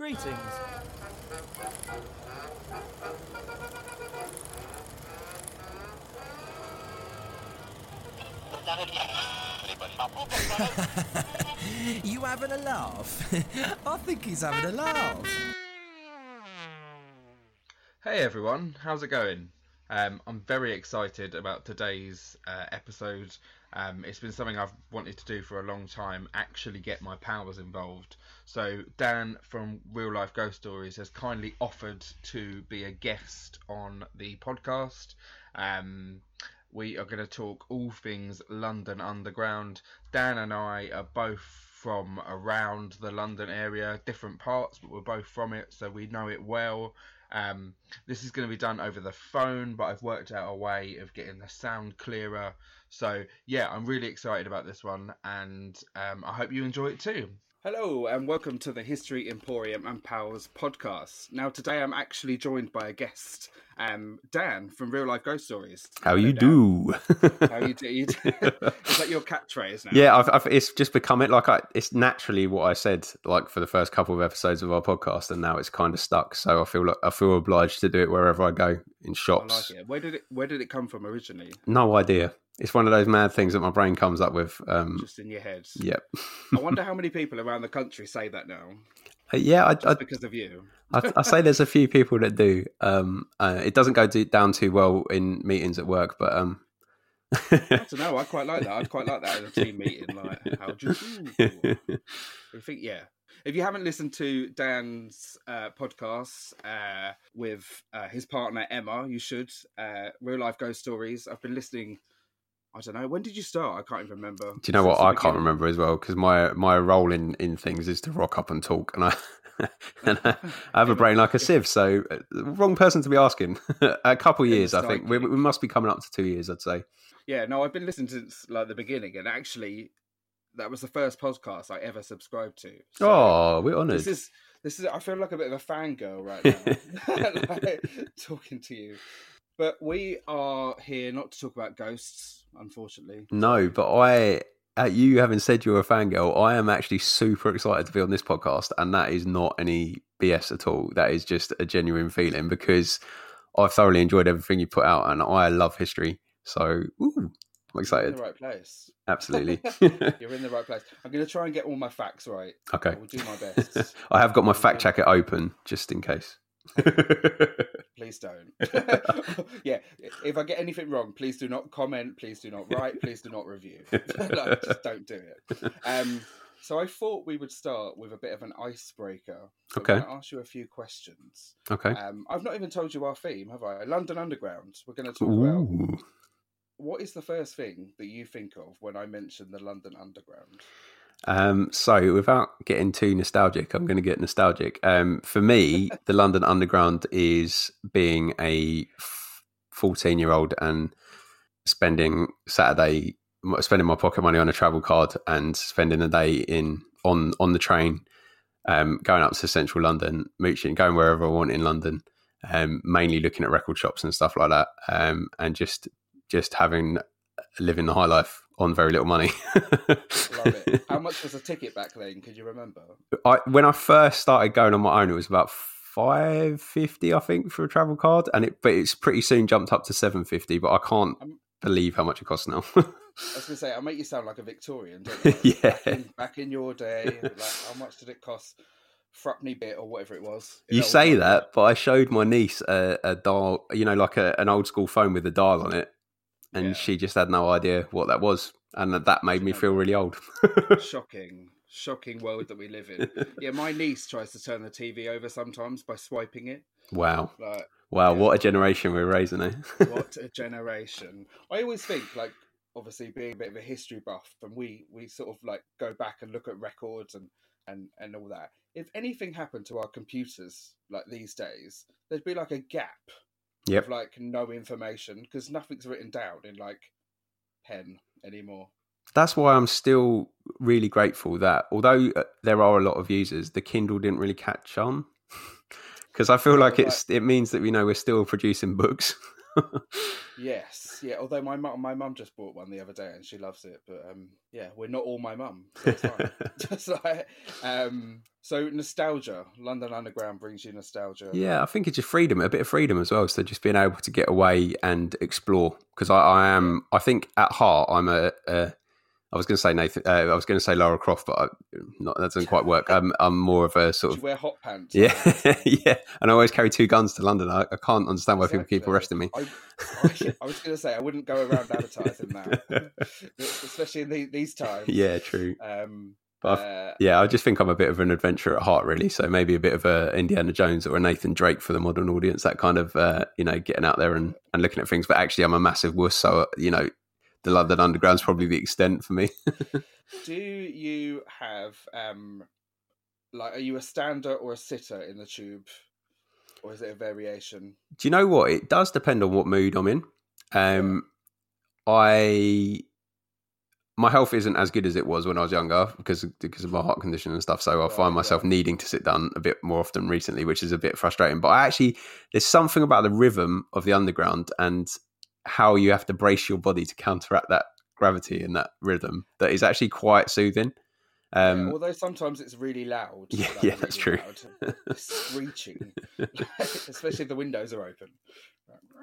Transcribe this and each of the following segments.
Greetings. you having a laugh? I think he's having a laugh. Hey everyone, how's it going? Um, I'm very excited about today's uh, episode. Um, it's been something I've wanted to do for a long time, actually get my powers involved. So, Dan from Real Life Ghost Stories has kindly offered to be a guest on the podcast. Um, we are going to talk all things London Underground. Dan and I are both from around the London area, different parts, but we're both from it, so we know it well. Um, this is going to be done over the phone, but I've worked out a way of getting the sound clearer. So, yeah, I'm really excited about this one, and um, I hope you enjoy it too. Hello, and welcome to the History Emporium and Powers podcast. Now, today I'm actually joined by a guest, um, Dan from Real Life Ghost Stories. How you do? How you do? Is that your catchphrase now? Yeah, I've, I've, it's just become it. Like I, it's naturally what I said, like for the first couple of episodes of our podcast, and now it's kind of stuck. So I feel like I feel obliged to do it wherever I go in shops. Like where did it Where did it come from originally? No idea. It's one of those mad things that my brain comes up with. Um, Just in your head. Yep. I wonder how many people around the country say that now. Uh, yeah, I, I, because of you. I, I, say there's a few people that do. Um, uh, it doesn't go do, down too well in meetings at work, but um, I don't know. I quite like that. I'd quite like that in a team meeting. Like, how do you do? I think, yeah. If you haven't listened to Dan's uh, podcast uh, with uh, his partner Emma, you should. Uh, Real life ghost stories. I've been listening I don't know. When did you start? I can't even remember. Do you know what? I can't remember as well because my my role in in things is to rock up and talk, and I and I, have a brain like a sieve. So, uh, wrong person to be asking. a couple years, I think. We, we, must be coming up to two years, I'd say. Yeah. No, I've been listening since like the beginning, and actually, that was the first podcast I ever subscribed to. So oh, we're honoured. This is this is. I feel like a bit of a fangirl right now, like, talking to you. But we are here not to talk about ghosts, unfortunately. No, but I, at you having said you're a fangirl, I am actually super excited to be on this podcast, and that is not any BS at all. That is just a genuine feeling because I've thoroughly enjoyed everything you put out, and I love history. So, ooh, I'm excited. You're in the right place. Absolutely. You're in the right place. I'm going to try and get all my facts right. Okay. I will do my best. I have got my fact checker open just in case. please don't. yeah, if I get anything wrong, please do not comment. Please do not write. Please do not review. like, just don't do it. Um, so I thought we would start with a bit of an icebreaker. So okay. I'm going to ask you a few questions. Okay. Um, I've not even told you our theme, have I? London Underground. We're going to talk Ooh. about. What is the first thing that you think of when I mention the London Underground? Um, so, without getting too nostalgic, I'm going to get nostalgic. Um, for me, the London Underground is being a 14 year old and spending Saturday, spending my pocket money on a travel card and spending a day in on on the train, um, going up to central London, mooching, going wherever I want in London, um, mainly looking at record shops and stuff like that, um, and just just having living the high life on very little money. Love it. How much was a ticket back then? Could you remember? I when I first started going on my own, it was about five fifty, I think, for a travel card, and it but it's pretty soon jumped up to seven fifty. But I can't um, believe how much it costs now. I was going to say, I make you sound like a Victorian, yeah. Back in, back in, your day, like, how much did it cost? Frupney bit or whatever it was. You say that, but I showed my niece a, a dial, you know, like a, an old school phone with a dial on it, and yeah. she just had no idea what that was, and that made me feel really old. shocking, shocking world that we live in. Yeah, my niece tries to turn the TV over sometimes by swiping it. Wow. Like, wow, yeah. what a generation we're raising, eh? what a generation. I always think, like, obviously being a bit of a history buff, and we we sort of like go back and look at records and and and all that. If anything happened to our computers like these days, there'd be like a gap yep. of like no information because nothing's written down in like pen anymore. That's why I'm still really grateful that although uh, there are a lot of users, the Kindle didn't really catch on because I feel like it's it means that we know we're still producing books. yes, yeah. Although my mum, my mum just bought one the other day and she loves it. But um, yeah, we're not all my mum. So just like, um, so nostalgia. London Underground brings you nostalgia. Yeah, I think it's just freedom, a bit of freedom as well. So just being able to get away and explore. Because I, I am, I think at heart, I'm a, a I was going to say Nathan. Uh, I was going to say Lara Croft, but I, not, that doesn't quite work. I'm, I'm more of a sort of you wear hot pants? yeah, yeah. And I always carry two guns to London. I, I can't understand why people keep arresting me. I, I, I was going to say I wouldn't go around advertising that, especially in the, these times. yeah, true. Um, But uh, yeah, I just think I'm a bit of an adventurer at heart, really. So maybe a bit of a Indiana Jones or a Nathan Drake for the modern audience. That kind of uh, you know getting out there and, and looking at things. But actually, I'm a massive wuss. So you know, the London Underground's probably the extent for me. do you have um, like are you a stander or a sitter in the tube, or is it a variation? Do you know what? It does depend on what mood I'm in. Um, I my health isn't as good as it was when I was younger because because of my heart condition and stuff. So I find myself needing to sit down a bit more often recently, which is a bit frustrating. But I actually there's something about the rhythm of the underground and how you have to brace your body to counteract that gravity and that rhythm that is actually quite soothing. Yeah, Um, although sometimes it's really loud. Yeah, like, yeah, that's really true. loud. Screeching, especially if the windows are open.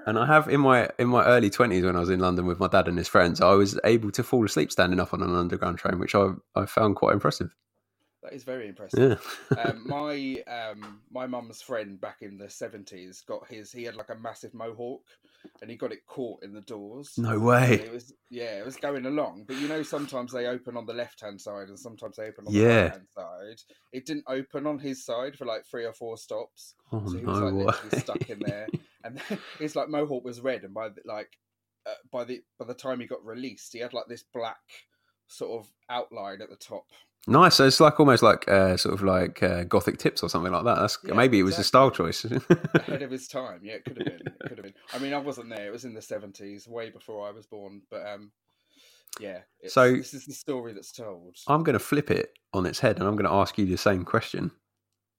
And I have in my in my early twenties when I was in London with my dad and his friends, I was able to fall asleep standing up on an underground train, which I I found quite impressive. That is very impressive. Yeah, um, my um, my mum's friend back in the seventies got his. He had like a massive mohawk, and he got it caught in the doors. no And way. It was yeah, it was going along, but you know sometimes they open on the left hand side and sometimes they open on the right hand side. It didn't open on his side for like three or four stops, Oh so he was no like literally stuck in there. And then, it's like mohawk was red, and by the, like uh, by the by the time he got released, he had like this black sort of outline at the top. Nice. So it's like almost like uh, sort of like uh, gothic tips or something like that. That's Yeah, maybe it was a style choice. ahead of his time. Yeah, it could have been. It could have been. I mean, I wasn't there. It was in the seventies, way before I was born. But um, yeah. So- this is the story that's told. I'm going to flip it on its head, and I'm going to ask you the same question.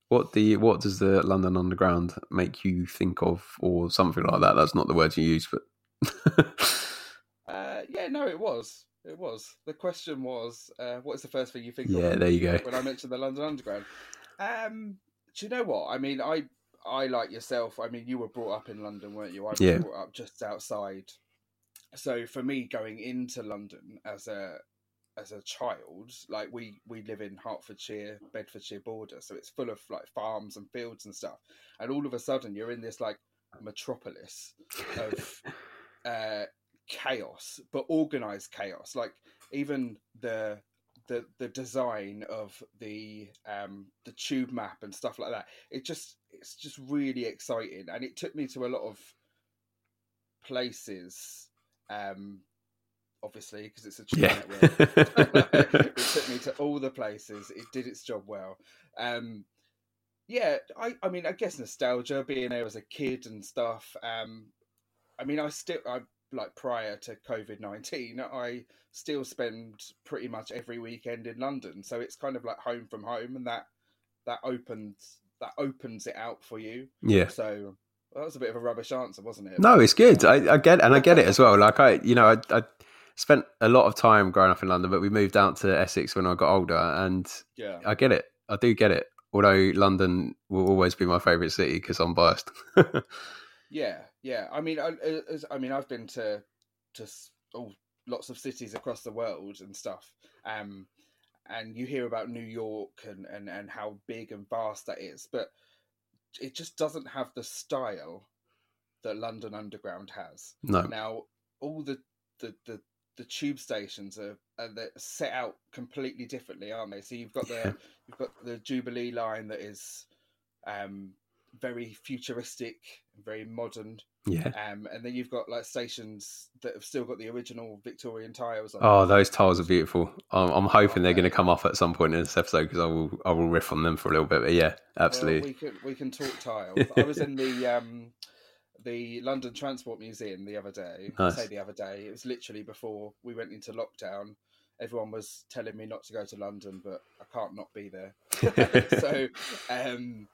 What the what does the London Underground make you think of, or something like that? That's not the words you use, but Uh, yeah, no, it was. It was. The question was, uh, what is the first thing you think yeah, of there you go. when I mentioned the London Underground? Um, do you know what? I mean, I I like yourself. I mean, you were brought up in London, weren't you? I was Yeah. brought up just outside. So for me, going into London as a as a child, like we we live in Hertfordshire, Bedfordshire border, so it's full of like farms and fields and stuff. And all of a sudden, you're in this like metropolis of uh, chaos, but organized chaos. Like even the the the design of the um the tube map and stuff like that. It just it's just really exciting, and it took me to a lot of places. Um, obviously, because it's a tube yeah. network. it took me to all the places. It did its job well. Um, yeah, I, I mean, I guess nostalgia, being there as a kid and stuff. Um, I mean, I still, I like prior to COVID nineteen, I still spend pretty much every weekend in London. So it's kind of like home from home, and that that opens that opens it out for you. yeah. So well, that was a bit of a rubbish answer, wasn't it? No, it's good. I, I get and I get it as well. Like I, you know, I, I spent a lot of time growing up in London, but we moved out to Essex when I got older, and Yeah. I get it. I do get it. Although London will always be my favourite city because I'm biased. Yeah, yeah. I mean, I, as- I mean, I've been to to oh, lots of cities across the world and stuff. Um, and you hear about New York and, and, and how big and vast that is, but it just doesn't have the style that London Underground has. no, Now, all the the, the, the tube stations are, are set out completely differently, aren't they? So you've got the Yeah. you've got the Jubilee line that is um, very futuristic, very modern, yeah. um, and then you've got like stations that have still got the original Victorian tiles on. Oh, those tiles are beautiful. I'm, I'm hoping they're going to come off at some point in this episode because I will I will riff on them for a little bit. But yeah, Well, absolutely. we can we can talk tiles. I was in the um, the London Transport Museum the other day. I Nice. say the other day. It was literally before we went into lockdown. Everyone was telling me not to go to London, but I can't not be there. so, um,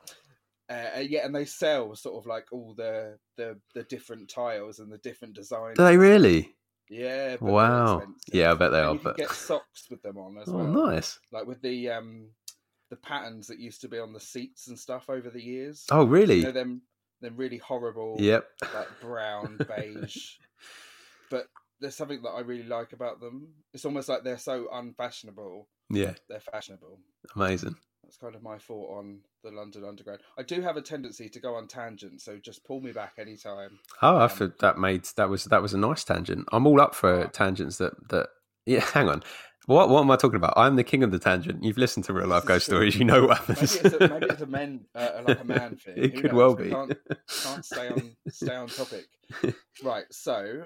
Uh, yeah, and they sell sort of like all the the the different tiles and the different designs. Do they really? Yeah. Wow. Yeah, I bet they And are. you can But get socks with them on as oh, well. nice. Like with the um the patterns that used to be on the seats and stuff over the years. Oh, really? You know them them really horrible Yep. like brown beige. but there's something that I really like about them. It's almost like they're so unfashionable. Yeah. They're fashionable. Amazing. That's kind of my thought on the London Underground. I do have a tendency to go on tangents, so just pull me back anytime. Oh, I Um, thought that made that was that was a nice tangent. I'm all up for tangents that that. Yeah, hang on. What what am I talking about? I'm the king of the tangent. You've listened to real life ghost true. stories. You know what Maybe happens. it's a, maybe it's a men uh, like a man thing. It Who could knows? well be. Can't, can't stay on stay on topic. Right. So,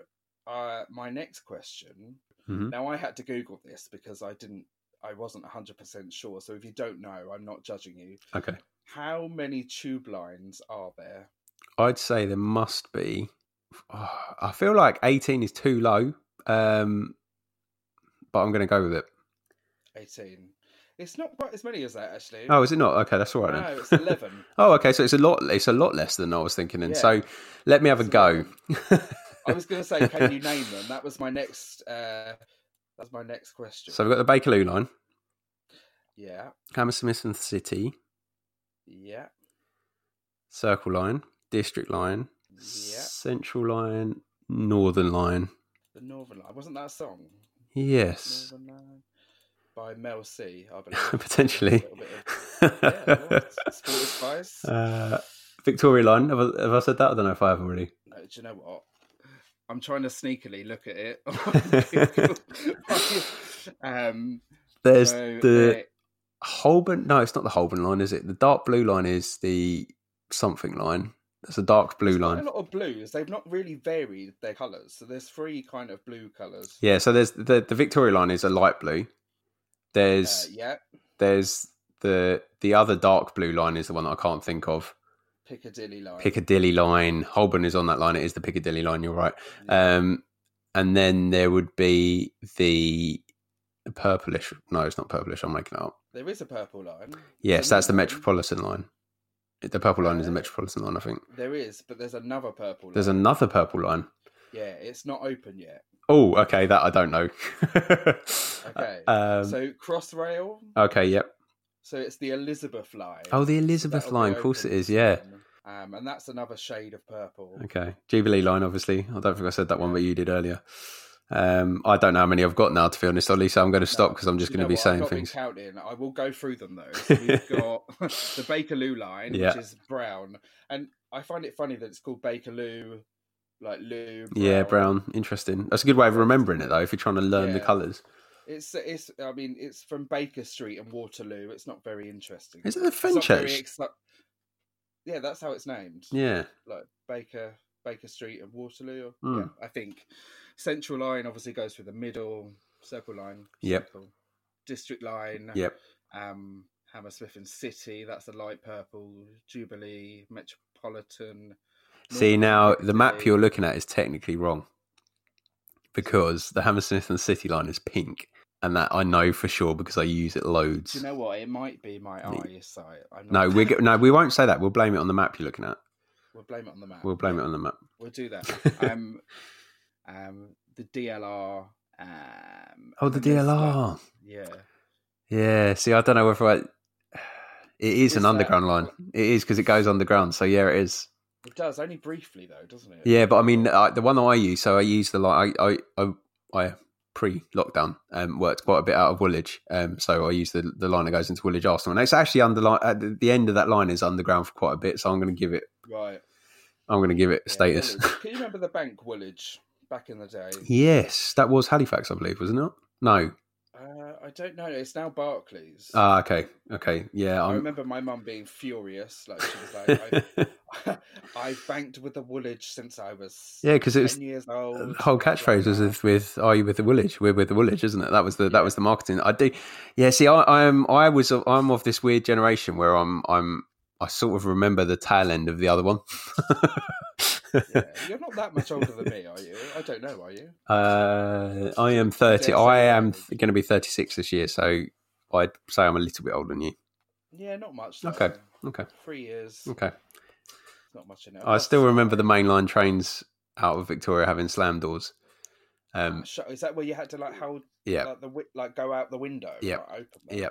uh, my next question. Mhm. Now, I had to Google this because I didn't. I wasn't 100% sure. So, if you don't know, I'm not judging you. Okay. How many tube lines are there? I'd say there must be. oh, I feel like 18 is too low, um, but I'm going to go with it. 18. It's not quite as many as that, actually. Oh, is it not? Okay, that's all right no, then. it's 11. Oh, okay. So it's a lot. It's a lot less than I was thinking. And Yeah. so let me have a go. I was going to say, can you name them? That was my next. Uh, that's my next question. so we've got the Bakerloo line, yeah, Hammersmith and City, yeah, Circle line, District line, yeah. Central line, Northern line. The Northern Line. Wasn't that a song? Yes, Northern Line by Mel C, I believe. potentially. A little bit of- yeah, Spice. uh, Victoria line. Have I, have I said that? I don't know if I have already. No, do you know what? I'm trying to sneakily look at it. um, There's so the there- Holborn. No, it's not the Holborn line, is it? The dark blue line is the something line. There's a dark blue there's line. A lot of blues. They've not really varied their colours. So there's three kind of blue colours. Yeah, so there's the the Victoria line is a light blue. Uh, There's yeah. there's the the other dark blue line is the one that I can't think of. Piccadilly line. Piccadilly line. Holborn is on that line. It is the Piccadilly line. You're right. Yeah. Um, and then there would be the purplish. No, it's not purplish. I'm making it up. there is a purple line. Yes, that's the. Metropolitan line. The purple line is the Uh, Metropolitan line. I think There is, but there's another purple line. there's another purple line. Yeah, it's not open yet. Oh, okay, that I don't know. Okay. Um, so Crossrail. okay, yep. So it's the Elizabeth line. Oh, the Elizabeth that'll line. Of course it is. Yeah. Um, and that's another shade of purple. Okay. Jubilee line, obviously. I don't think I said that one, but you did earlier. Um, I don't know how many I've got now, to be honest, Ollie. So I'm going to stop because I'm just going to be what? Saying things. counting. I will go through them though. So we've got the Bakerloo line, Yeah. which is brown, and I find it funny that it's called Bakerloo, like Lou. Yeah, brown. Interesting. That's a good way of remembering it, though, if you're trying to learn the colours. It's it's. I mean, it's from Baker Street and Waterloo. It's not very interesting. Is it the very exci- yeah, that's how it's named. Yeah. like Baker Baker Street and Waterloo. Hmm. Yeah, I think Central Line obviously goes through the middle. Circle Line. Yep. Circle. District Line. Yep. Um, Hammersmith and City. That's the light purple. Jubilee. Metropolitan. See, Northern now the map you're looking at is technically wrong because the Hammersmith and City line is pink. And that I know for sure because I use it loads. Do you know what? It might be my eyesight. I'm no, we no, we won't say that. We'll blame it on the map you're looking at. We'll blame it on the map. We'll blame it on the map. We'll do that. um, um, the DLR. Um, Oh, the then there's, like- DLR. yeah. Yeah. See, I don't know whether I. It is, Is an that- underground line. It is because it goes underground. So yeah, it is. It does only briefly though, doesn't it? Yeah, but I mean, the one that I use. So I use the line. I I I, I pre-lockdown um, worked quite a bit out of Woolwich. Um, so I use the the line that goes into Woolwich Arsenal, and it's actually under at the, the end of that line is underground for quite a bit. So I'm going to give it. Right. I'm going to give it Yeah, status. Woolwich. Can you remember the bank Woolwich back in the day? yes, that was Halifax, I believe, wasn't it? No. Uh, I don't know. It's now Barclays. Ah, okay, okay, yeah. I I'm. remember my mum being furious. Like she was like, I've, "I've banked with the Woolwich since I was yeah, because it was- ten years old." the whole catchphrase was with, with "Are you with the Woolwich? We're with the Woolwich," isn't it? That was the that was the marketing. I do, yeah. See, I, I'm I was I'm of this weird generation where I'm I'm I sort of remember the tail end of the other one. Yeah. You're not that much older than me, are you? I don't know. Are you? uh, I am thirty. Yeah, I am going to be thirty six this year, so I'd say I'm a little bit older than you. Yeah, not much. though. Okay, okay. Three years. Okay. Not much it. I still remember the mainline trains out of Victoria having slam doors. Um, Is that where you had to like hold yeah, like the like go out the window? Yeah. like, open them? yeah.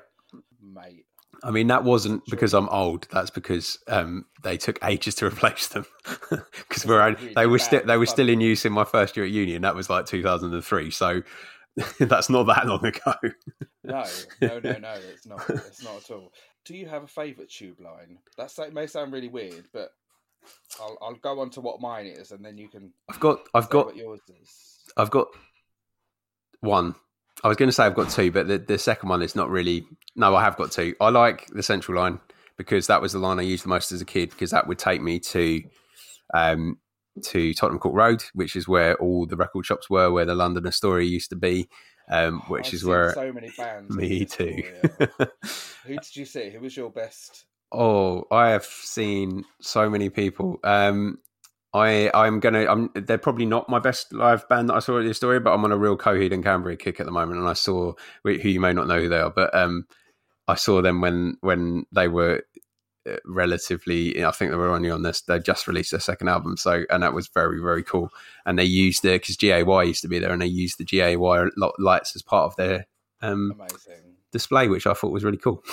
mate. I mean, that wasn't because I'm old. That's because um, they took ages to replace them because we're only, they were still they were still in use in my first year at uni, and that was like 2003. So that's not that long ago. No, no, no, no. It's not. It's not at all. Do you have a favourite tube line? That may sound really weird, but I'll I'll go on to what mine is, and then you can. I've got I've got what yours is. I've got one. I was going to say I've got two, but the, the second one is not really. No, I have got two. I like the central line because that was the line I used the most as a kid because that would take me to um, to Tottenham Court Road, which is where all the record shops were, where the London Astoria used to be, um, which I've is where so many bands. me too. Who did you see? Who was your best? oh, I have seen so many people. Um, I I'm gonna I'm they're probably not my best live band that I saw at the Astoria, but I'm on a real Coheed and Cambria kick at the moment, and I saw who you may not know who they are, but um, I saw them when when they were uh, relatively. I think they were only on this. They just released their second album, so and that was very very cool. And they used the because GAY used to be there, and they used the GAY lights as part of their um Amazing. Display, which I thought was really cool.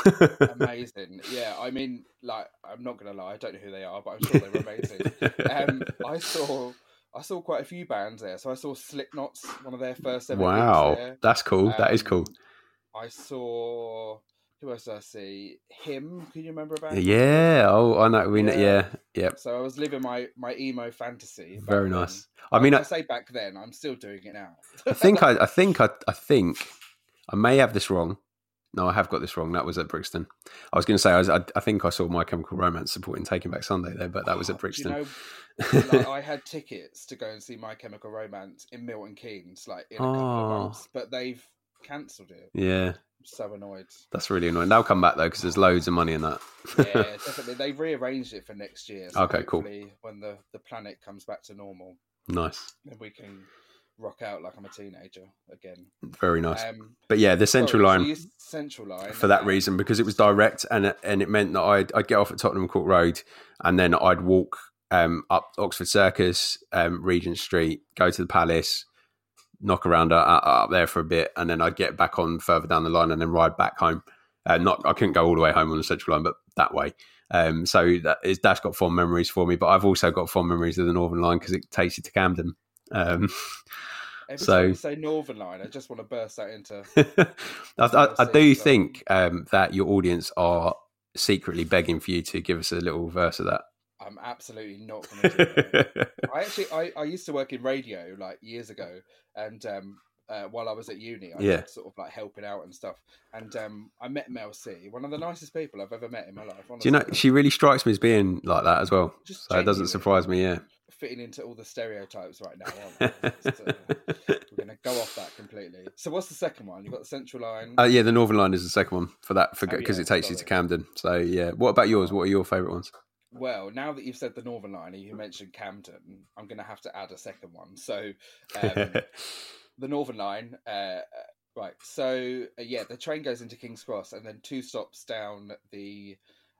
Amazing. Yeah, I mean, like, I'm not gonna lie, I don't know who they are, but I'm sure they were amazing. um, I saw, I saw quite a few bands there. So I saw Slipknot's one of their first ever. wow, that's cool. that is Um, cool. I saw who else did I see? Him. Can you remember about? Yeah. Oh, I know. We know. Yeah. Yeah. Yeah. So I was living my my emo fantasy. Very then. nice. I mean, I, I, say back then. I'm still doing it now. I think I, I think I, I think I may have this wrong. No, I have got this wrong. That was at Brixton. I was going to say I, was, I, I think I saw My Chemical Romance supporting Taking Back Sunday there, but that was at oh, Brixton. You know, like, I had tickets to go and see My Chemical Romance in Milton Keynes, like in a couple Oh. of months, but they've cancelled it. yeah, I'm so annoyed. that's really annoying. They'll come back though because there's loads of money in that. Yeah, definitely. They've rearranged it for next year. So Okay, cool. When the, the planet comes back to normal, nice, then we can rock out like I'm a teenager again. very nice. Um, but yeah, the central sorry, line. used Central line for that um, reason because it was direct and it, and it meant that I'd, I'd get off at Tottenham Court Road and then I'd walk um, up Oxford Circus, um, Regent Street, go to the Palace, knock around uh, uh, up there for a bit, and then I'd get back on further down the line and then ride back home. Uh, not I couldn't go all the way home on the Central Line, but that way. Um, so that is, that's got fond memories for me. But I've also got fond memories of the Northern Line because it takes you to Camden. Um, Every so- you say Northern Line, I just want to burst that into. I, I, I do um, think um, that your audience are secretly begging for you to give us a little verse of that. I'm absolutely not going to do that. I actually, I, I used to work in radio like years ago, and um, uh, while I was at uni, I Yeah. was sort of like helping out and stuff. And um, I met Mel C, one of the nicest people I've ever met in my life. Do you know she really strikes me as being like that as well? Just So it doesn't surprise me. Yeah. Fitting into all the stereotypes right now. Aren't we? It's, uh, we're going to go off that completely. So, what's the second one? You've got the Central Line. Uh, yeah, the Northern Line is the second one for that for Oh, because yeah, it takes you to. Camden. So yeah. What about yours? What are your favourite ones? Well, now that you've said the Northern Line and you mentioned Camden, I'm going to have to add a second one. So, um, the Northern Line. Uh, uh, right. So uh, yeah, the train goes into King's Cross, and then two stops down the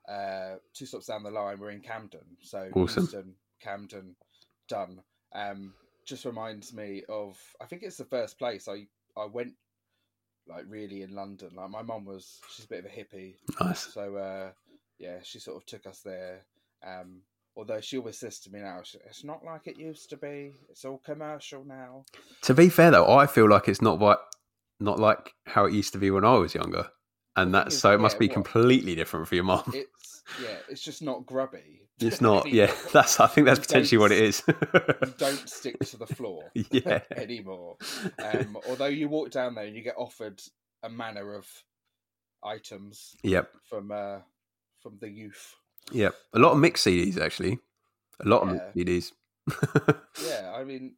uh, two stops down the line, we're in Camden. So Awesome. Euston, Camden, done. Um, just reminds me of. I think it's the first place I I went like really in London. Like my mum was, she's a bit of a hippie, nice. so uh, yeah, she sort of took us there. Um, although she always says to me now, it's not like it used to be. It's all commercial now. To be fair though, I feel like it's not what not like how it used to be when I was younger, and that's so it must yeah, be completely different for your mom. It's yeah, it's just not grubby. It's not. Yeah, that's. I think that's potentially what it is. don't- You don't stick to the floor yeah. anymore. Um, although you walk down there and you get offered a manner of items Yep. from uh, from the youth. Yep. A lot of mix CDs actually. A lot of Yeah. mixed CDs. Yeah, I mean,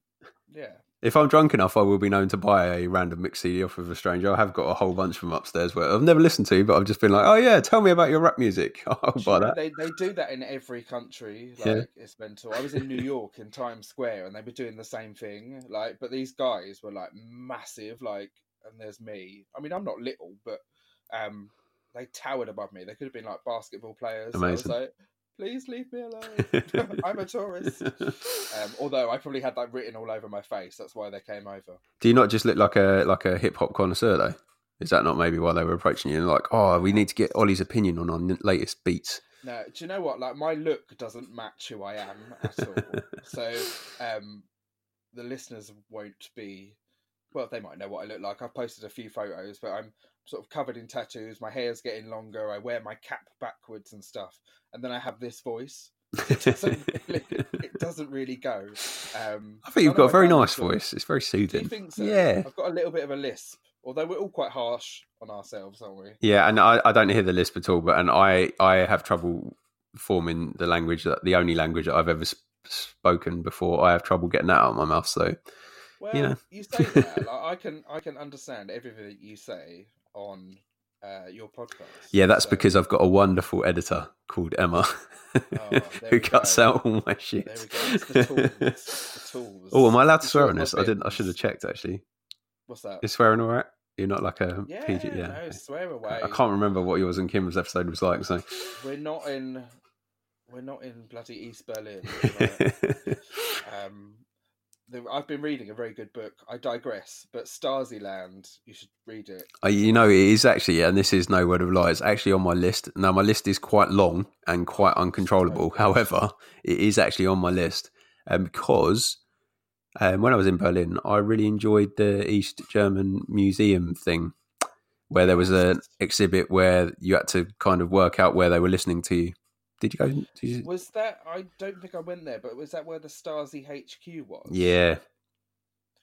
yeah. If I'm drunk enough, I will be known to buy a random mix CD off of a stranger. I have got a whole bunch from upstairs where I've never listened to, but I've just been like, "Oh yeah, tell me about your rap music." I'll buy that. They they do that in every country. Like Yeah. it's mental. I was in New York in Times Square and they were doing the same thing. Like, but these guys were like massive. Like, and there's me. I mean, I'm not little, but um, they towered above me. They could have been like basketball players. Amazing. I was like, please leave me alone. I'm a tourist. Um, although I probably had that written all over my face. That's why they came over. Do you not just look like a like a hip hop connoisseur though? Is that not maybe why they were approaching you and like, oh, we need to get Ollie's opinion on our latest beats? No, do you know what? Like my look doesn't match who I am at all. so um, the listeners won't be. Well, they might know what I look like. I've posted a few photos, but I'm sort of covered in tattoos. My hair's getting longer. I wear my cap backwards and stuff, and then I have this voice. It doesn't really, it doesn't really go. Um, I think you've none got a very nice voice. It's very soothing. you think so? Yeah. I've got a little bit of a lisp, although we're all quite harsh on ourselves, aren't we? Yeah, and I, I don't hear the lisp at all, but and I I have trouble forming the language that the only language that I've ever sp- spoken before. I have trouble getting that out of my mouth. So Well, You you, know. say that. like, I can I can understand everything that you say on uh, your podcast. yeah, that's So- because I've got a wonderful editor called Emma Oh, who cuts go. out all my shit. There we go. It's the tools. the tools. oh, am I allowed to swear on this? I didn't. I should have checked actually. What's that? Is swearing all right? You're not like a yeah, PG. Yeah. no, swear away. I can't remember what yours and Kim's episode was like. So We're not in. We're not in bloody East Berlin. right? um, I've been reading a very good book. I digress, but Stasiland, you should read it. Uh, you know, it is actually, and this is no word of lie, it's actually on my list. Now, my list is quite long and quite uncontrollable. good. However, it is actually on my list um, because um, when I was in Berlin, I really enjoyed the East German Museum thing, where there was an exhibit where you had to kind of work out where they were listening to you. Did you go? Did you, Was that? I don't think I went there, but was that where the Stasi HQ was? yeah,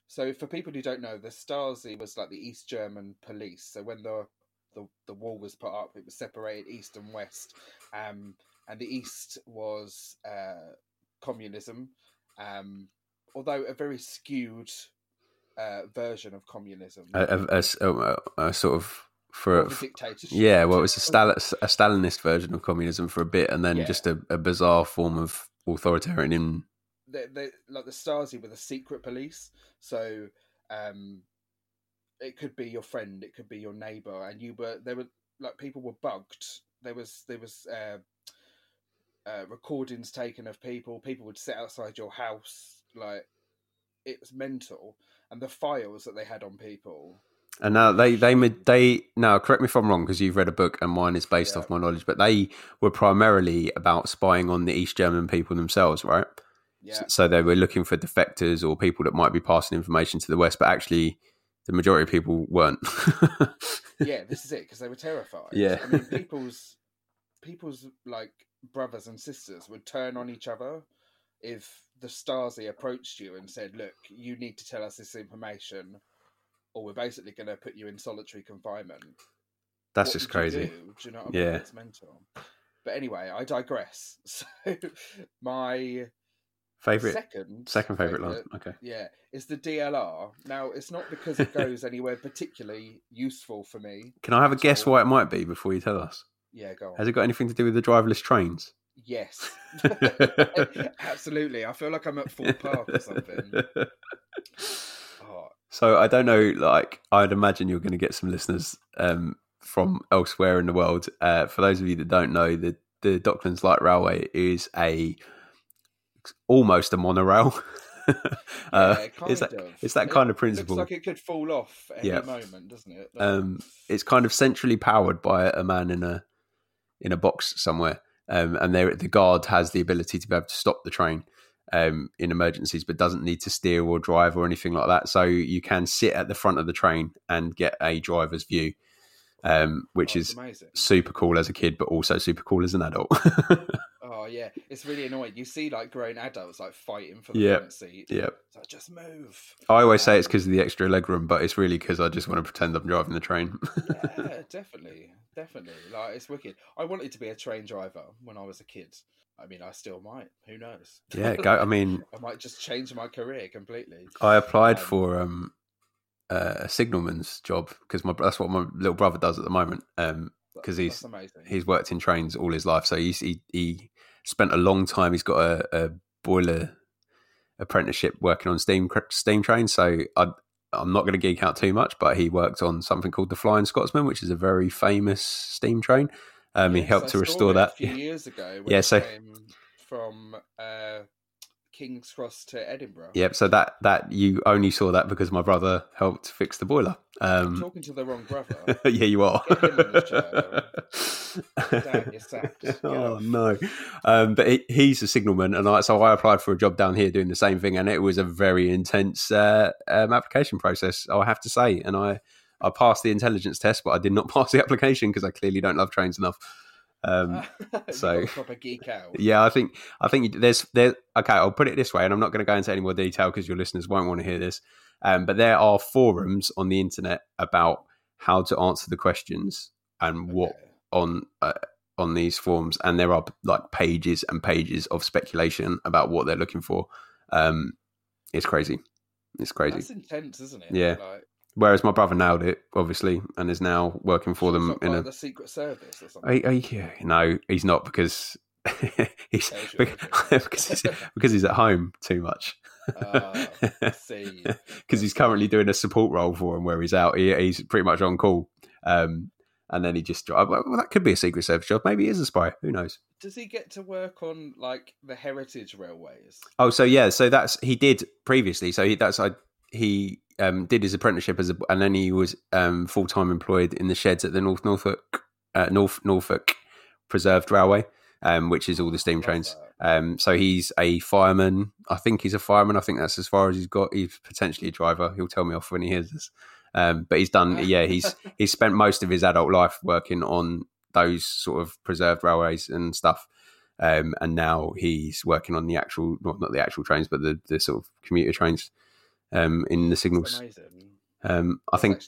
So for people who don't know, the Stasi was like the East German police. So when the the, the wall was put up, it was separated east and west, um, and the east was uh, communism, um, although a very skewed uh, version of communism, a a a sort of for a dictatorship. Yeah, well, it was a, Stal- a Stalinist version of communism for a bit, and then Yeah. just a, a bizarre form of authoritarian. they, they like the Stasi were the secret police. So um, it could be your friend, it could be your neighbor, and you were there were like people were bugged. There was there was uh, uh, recordings taken of people. People would sit outside your house, like it was mental. And the files that they had on people. And now they they they now correct me if I'm wrong because you've read a book and mine is based Yeah. off my knowledge, but they were primarily about spying on the East German people themselves, right? Yeah, So they were looking for defectors or people that might be passing information to the West, but actually the majority of people weren't. yeah, this is it because they were terrified. Yeah. I mean, people's people's like brothers and sisters would turn on each other if the Stasi approached you and said, "Look, you need to tell us this information, or we're basically going to put you in solitary confinement." That's What just crazy. do? Do you know what I mean? Yeah. It's mental. But anyway, I digress. So my Favorite second second favorite line. Okay. yeah, is the DLR. Now, it's not because it goes anywhere particularly useful for me. Can I have a guess why it might be before you tell us? Yeah, go on. Has it got anything to do with the driverless trains? Yes, absolutely. I feel like I'm at full park or something. So I don't know. Like I'd imagine you're going to get some listeners um, from elsewhere in the world. Uh, for those of you that don't know, the the Docklands Light Railway is a almost a monorail. uh, yeah, it's that of. it's that It kind of principle. Looks like it could fall off at any Yeah. moment, doesn't it? um, it's kind of centrally powered by a man in a in a box somewhere, um, and there the guard has the ability to be able to stop the train um, in emergencies, but doesn't need to steer or drive or anything like that. So you can sit at the front of the train and get a driver's view, um, which Oh, is amazing. super cool as a kid, but also super cool as an adult. Oh yeah, it's really annoying. You see like grown adults like fighting for the Yeah. front seat. yep. It's like just move. I always say it's Um, because of the extra legroom, but it's really because I just want to pretend I'm driving the train. yeah, definitely, definitely. Like it's wicked. I wanted to be a train driver when I was a kid. I mean, I still might. Who knows? yeah, go. I mean, I might just change my career completely. I applied Um, for um, uh, a signalman's job because my that's what my little brother does at the moment. Um, 'Cause he's- he's worked in trains all his life, so he he spent a long time. He's got a, a boiler apprenticeship working on steam steam trains. So I I'm not going to geek out too much, but he worked on something called the Flying Scotsman, which is a very famous steam train. Um, he helped I to restore that. a few years ago. Yeah, so- from uh, King's Cross to Edinburgh. Yep. So that that you only saw that because my brother helped fix the boiler. I'm Um, talking to the wrong brother. yeah, you are. Get him on the Dad, you're sacked. Get oh no! Um, but he, he's a signalman, and I, so I applied for a job down here doing the same thing, and it was a very intense uh, um, application process. I have to say, and I I passed the intelligence test, but I did not pass the application because I clearly don't love trains enough. Um, so- proper geek out. yeah, I think I think there's there. Okay, I'll put it this way, and I'm not going to go into any more detail because your listeners won't want to hear this. Um, but there are forums on the internet about how to answer the questions and what Okay. on uh, on these forms, and there are like pages and pages of speculation about what they're looking for. Um, it's crazy. It's crazy. That's intense, isn't it? Yeah. Like, Whereas my brother nailed it, obviously, and is now working for them in a. the Secret Service or something. I, I, yeah, no, he's not because he's because, he's because he's at home too much. Ah. Because he's currently doing a support role for him where he's out. He, he's pretty much on call. Um, and then he just well, well, that could be a secret service job. Maybe he is a spy. Who knows? Does he get to work on like the heritage railways? Oh, so yeah, so that's he did previously. So he that's I he um, did his apprenticeship as a, and then he was um, full time employed in the sheds at the North Norfolk uh, North Norfolk Preserved Railway, um, which is all the steam trains. Um, so he's a fireman. I think he's a fireman. I think that's as far as he's got. He's potentially a driver. He'll tell me off when he hears this. Um, but he's done. Yeah, he's he's spent most of his adult life working on those sort of preserved railways and stuff. Um, and now he's working on the actual, not not the actual trains, but the, the sort of commuter trains um, in the signals. Um, I think,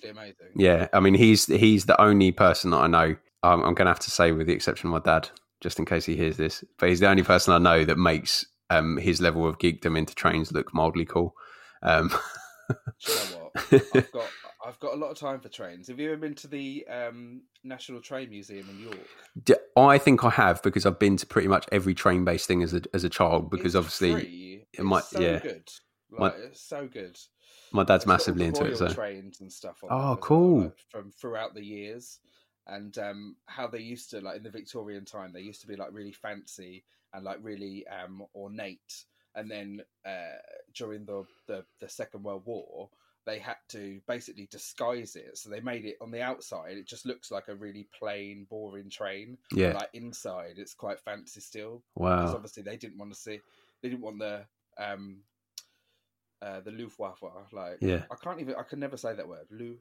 yeah, I mean, he's he's the only person that I know. Um, I'm going to have to say, with the exception of my dad, just in case he hears this, but he's the only person I know that makes um, his level of geekdom into trains look mildly cool. Um, you know what? I've got I've got a lot of time for trains. Have you ever been to the um, National Train Museum in York? D- I think I have because I've been to pretty much every train based thing as a as a child. Because It's obviously free. it might- so yeah. good. My- it's so good. my dad's It's massively into it. So trains and stuff. Oh, them as well, cool. like, from throughout the years, and um, how they used to like in the Victorian time, they used to be like really fancy and like really um, ornate. And then uh, during the, the the Second World War, they had to basically disguise it. So they made it on the outside; it just looks like a really plain, boring train. but, yeah, like inside, it's quite fancy still Wow. because obviously they didn't want to see they didn't want the um uh the Luftwaffe like yeah. I can't even I can never say that word Lu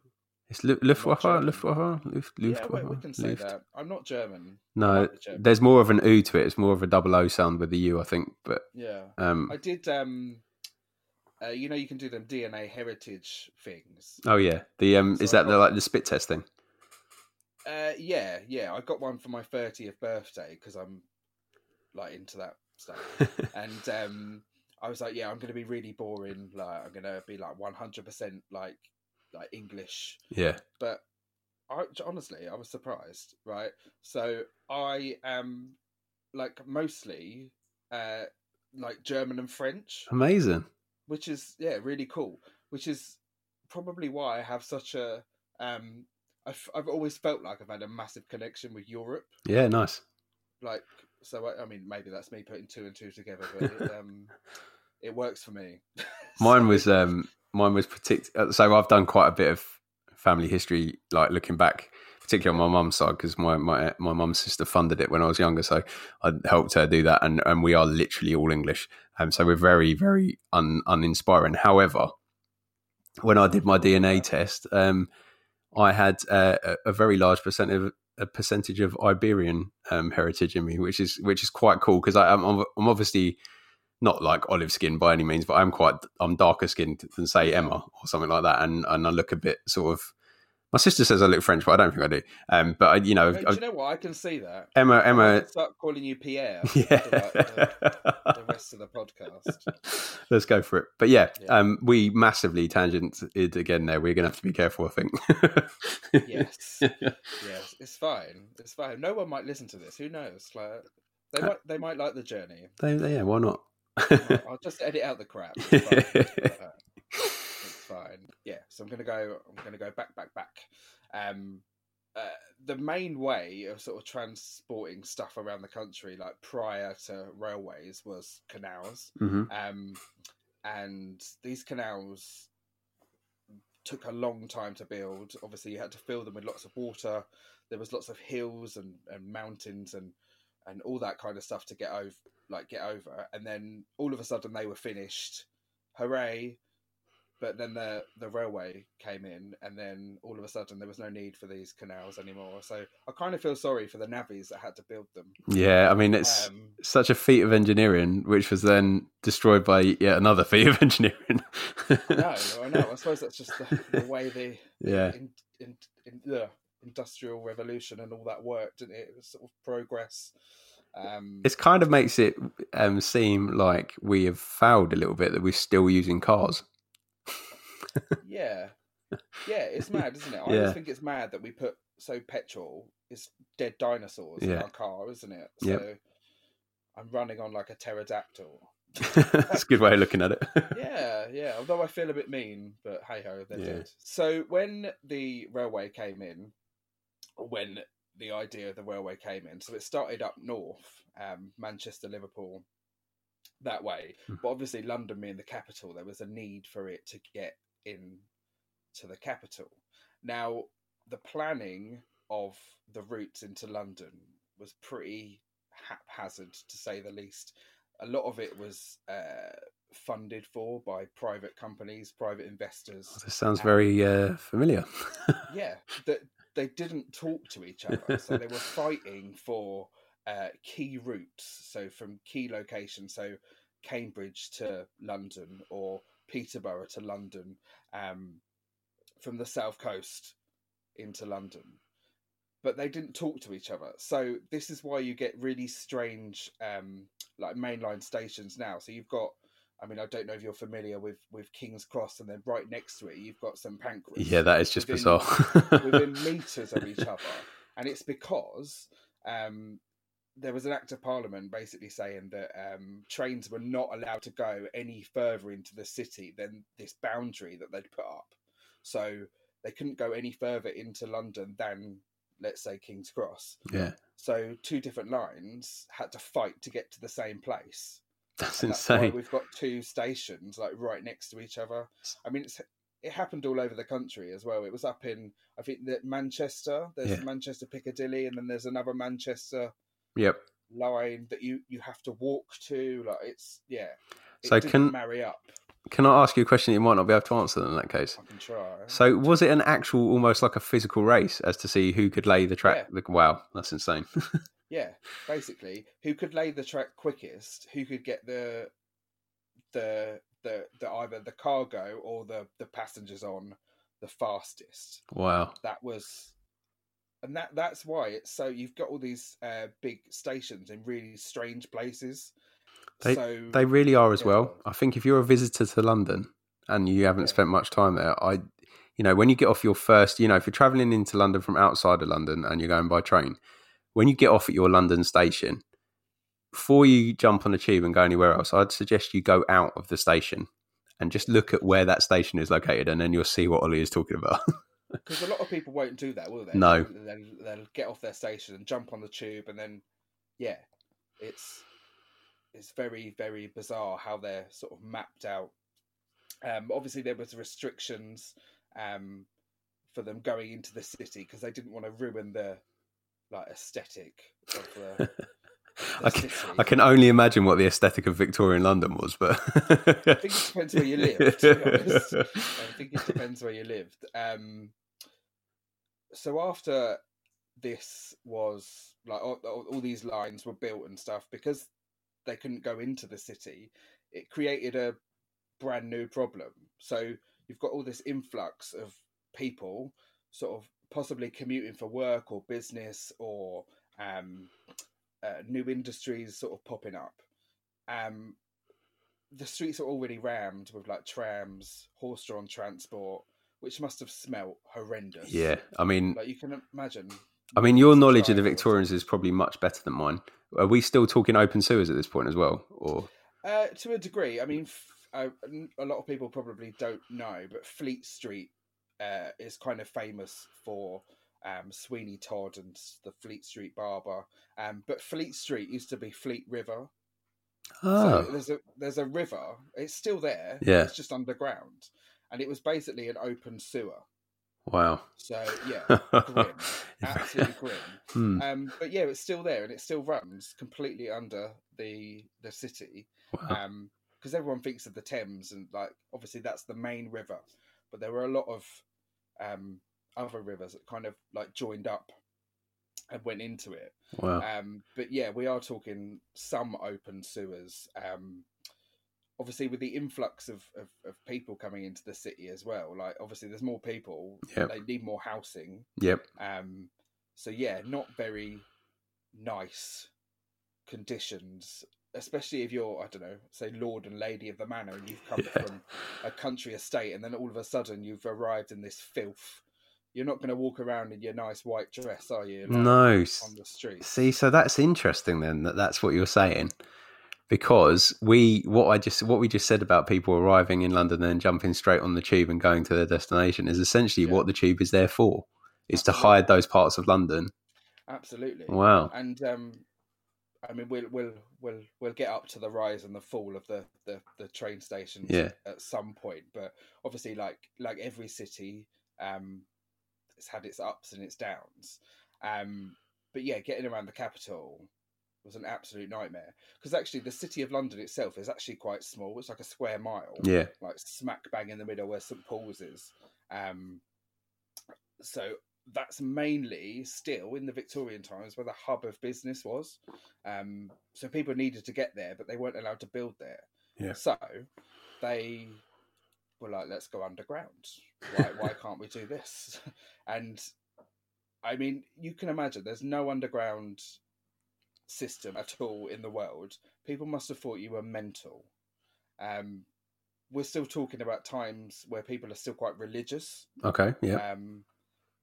It's Lu- Luftwaffe, Luftwaffe, Luft, yeah Luftwaffe. we, we can say Luft. that I'm not German No, German. there's more of an oo to it. It's more of a double O sound with the U, I think. But yeah um, I did um uh, you know you can do them DNA heritage things oh yeah, the um, So is I that the like the spit test thing? uh yeah yeah I got one for my 30th birthday because I'm like into that stuff and um I was like, yeah, I'm gonna be really boring. Like, I'm gonna be like 100 percent like like English. yeah, But I honestly, I was surprised. Right, so I am like mostly uh like German and French, amazing. which is yeah really cool. Which is probably why I have such a um. I've I've always felt like I've had a massive connection with Europe. Yeah, nice. Like, so I, I mean, maybe that's me putting two and two together, but it, um, it works for me. Mine So- was um, mine was particular. So I've done quite a bit of family history, like looking back, particularly on my mum's side, because my my my mum's sister funded it when I was younger, so I helped her do that, and and we are literally all English, um, so we're very very un, uninspiring. However, when I did my DNA test, um, I had uh, a, a very large percentage of a percentage of Iberian um, heritage in me, which is which is quite cool because I'm I'm obviously not like olive skin by any means, but I'm quite I'm darker skinned than say Emma or something like that, and and I look a bit sort of. My sister says I look French, but I don't think I do. Um, but I, you know, Do I, you know what? I can see that. Emma Emma, start calling you Pierre. yeah. The, the rest of the podcast. Let's go for it. But yeah, Yeah. um, we massively tangented again there. We're going to have to be careful, I think. Yes, yes, it's fine. It's fine. No one might listen to this. Who knows? Like they Uh, might, they might like the journey. They- they- yeah, why not? I'll just edit out the crap. It's fine. It's fine. Yeah, so I'm gonna go. I'm gonna go back, back, back. Um, uh, the main way of sort of transporting stuff around the country, like prior to railways, was canals. hmm Um, and these canals took a long time to build. Obviously, you had to fill them with lots of water. There was lots of hills and, and mountains and and all that kind of stuff to get over, like get over. And then all of a sudden, they were finished. Hooray! But then the the railway came in, and then all of a sudden there was no need for these canals anymore. So I kind of feel sorry for the navvies that had to build them. Yeah, I mean it's Um, such a feat of engineering, which was then destroyed by yet another feat of engineering. no, I know. I suppose that's just the, the way the Yeah. in, in, in the industrial revolution and all that worked, didn't it? It was sort of progress. Um, It kind of makes it um, seem like we have failed a little bit that we're still using cars. Yeah, yeah, it's mad, isn't it? I Yeah. always think it's mad that we put so petrol is dead dinosaurs in our car, isn't it? So Yep. I'm running on like a pterodactyl. That's a good way of looking at it. yeah, yeah. Although I feel a bit mean, but hey ho, they're Yeah. dead. So when the railway came in, when the idea of the railway came in, so it started up north, um, Manchester, Liverpool, that way. Hmm. But obviously, London being the capital, there was a need for it to get in to the capital. Now, the planning of the routes into London was pretty haphazard, to say the least. A lot of it was uh, funded for by private companies, private investors. this sounds very uh, familiar. Yeah, that they didn't talk to each other, so they were fighting for uh, key routes. So from key locations, so Cambridge to London or Peterborough to London, um, from the south coast into London. But they didn't talk to each other. So this is why you get really strange, um, like mainline stations now. So you've got, I mean, I don't know if you're familiar with with King's Cross, and then right next to it you've got St Pancras yeah, that is just within- bizarre. within meters of each other, and it's because um, there was an act of parliament basically saying that um, trains were not allowed to go any further into the city than this boundary that they'd put up. So they couldn't go any further into London than, let's say, King's Cross. yeah, So two different lines had to fight to get to the same place. that's And that's why insane. we've got two stations like right next to each other. I mean, it's it happened all over the country as well. It was up in I think that Manchester. There's Yeah. Manchester Piccadilly, and then there's another Manchester Yep. line that you you have to walk to. Like it's yeah. It So can- marry up. Can I ask you a question that you might not be able to answer in that case? I can try. So, was it an actual, almost like a physical race as to see who could lay the track? Like, wow, that's insane. Yeah, basically, who could lay the track quickest? Who could get the the the, the either the cargo or the the passengers on the fastest? wow. that was and that that's why it's so you've got all these uh, big stations in really strange places so They really are as Yeah. well. I think if you're a visitor to London and you haven't Yeah. spent much time there, I, you know, when you get off your first, you know, if you're traveling into London from outside of London and you're going by train, when you get off at your London station, before you jump on the tube and go anywhere else, I'd suggest you go out of the station and just look at where that station is located, and then you'll see what Ollie is talking about. because a lot of people won't do that will they No. they'll, they'll get off their station and jump on the tube and then yeah it's it's very very bizarre how they're sort of mapped out um obviously there was restrictions um for them going into the city because they didn't want to ruin the like aesthetic of the, I can. I can only imagine what the aesthetic of Victorian London was, but I think it depends where you live. To be I think it depends where you lived. Um, so after this was like all, all these lines were built and stuff because they couldn't go into the city. It created a brand new problem. So you've got all this influx of people, sort of possibly commuting for work or business or um, uh, new industries sort of popping up. Um, the streets are already rammed with like trams, horse-drawn transport, which must have smelt horrendous. yeah, I mean, like you can imagine. I mean, your knowledge of the. Victorians is probably much better than mine. Are we still talking open sewers at this point as well, or Uh, to a degree, I mean, f- a, a lot of people probably don't know, but Fleet Street uh, is kind of famous for um, Sweeney Todd and the Fleet Street Barber. Um, but Fleet Street used to be Fleet River. Oh, So there's a there's a river. It's still there. Yeah. It's just underground, and it was basically an open sewer. wow. So yeah, grim, absolutely grim. Hmm, Um, but yeah, it's still there, and it still runs completely under the the city. wow. because everyone thinks of the Thames and like obviously that's the main river, but there were a lot of um, other rivers that kind of like joined up and went into it. Wow. Um, but yeah, we are talking some open sewers. Um, obviously, with the influx of, of, of people coming into the city as well, like obviously there's more people, Yep. they need more housing. Yep. Um, so yeah, not very nice conditions, especially if you're I don't know, say Lord and Lady of the Manor, and you've come Yeah. from a country estate, and then all of a sudden you've arrived in this filth. You're not going to walk around in your nice white dress, are you? like, No. on the street. See, so that's interesting then that that's what you're saying. Because we what I just what we just said about people arriving in London and jumping straight on the tube and going to their destination is essentially Yeah. what the tube is there for. Is to hide those parts of London. Absolutely. Wow. And um, I mean, we'll we'll we'll we'll get up to the rise and the fall of the the, the train stations Yeah. at some point. But obviously, like like every city, um, it's had its ups and its downs. Um, but yeah, getting around the capital was an absolute nightmare because actually the city of London itself is actually quite small. It's like a square mile Yeah. like smack bang in the middle where St Paul's is. Um, so that's mainly still in the Victorian times where the hub of business was. Um, so people needed to get there, but they weren't allowed to build there. Yeah. So they were like, "Let's go underground. Why, why can't we do this?" And I mean, you can imagine there's no underground system at all in the world. People must have thought you were mental. Um, we're still talking about times where people are still quite religious. Okay. Yeah. Um,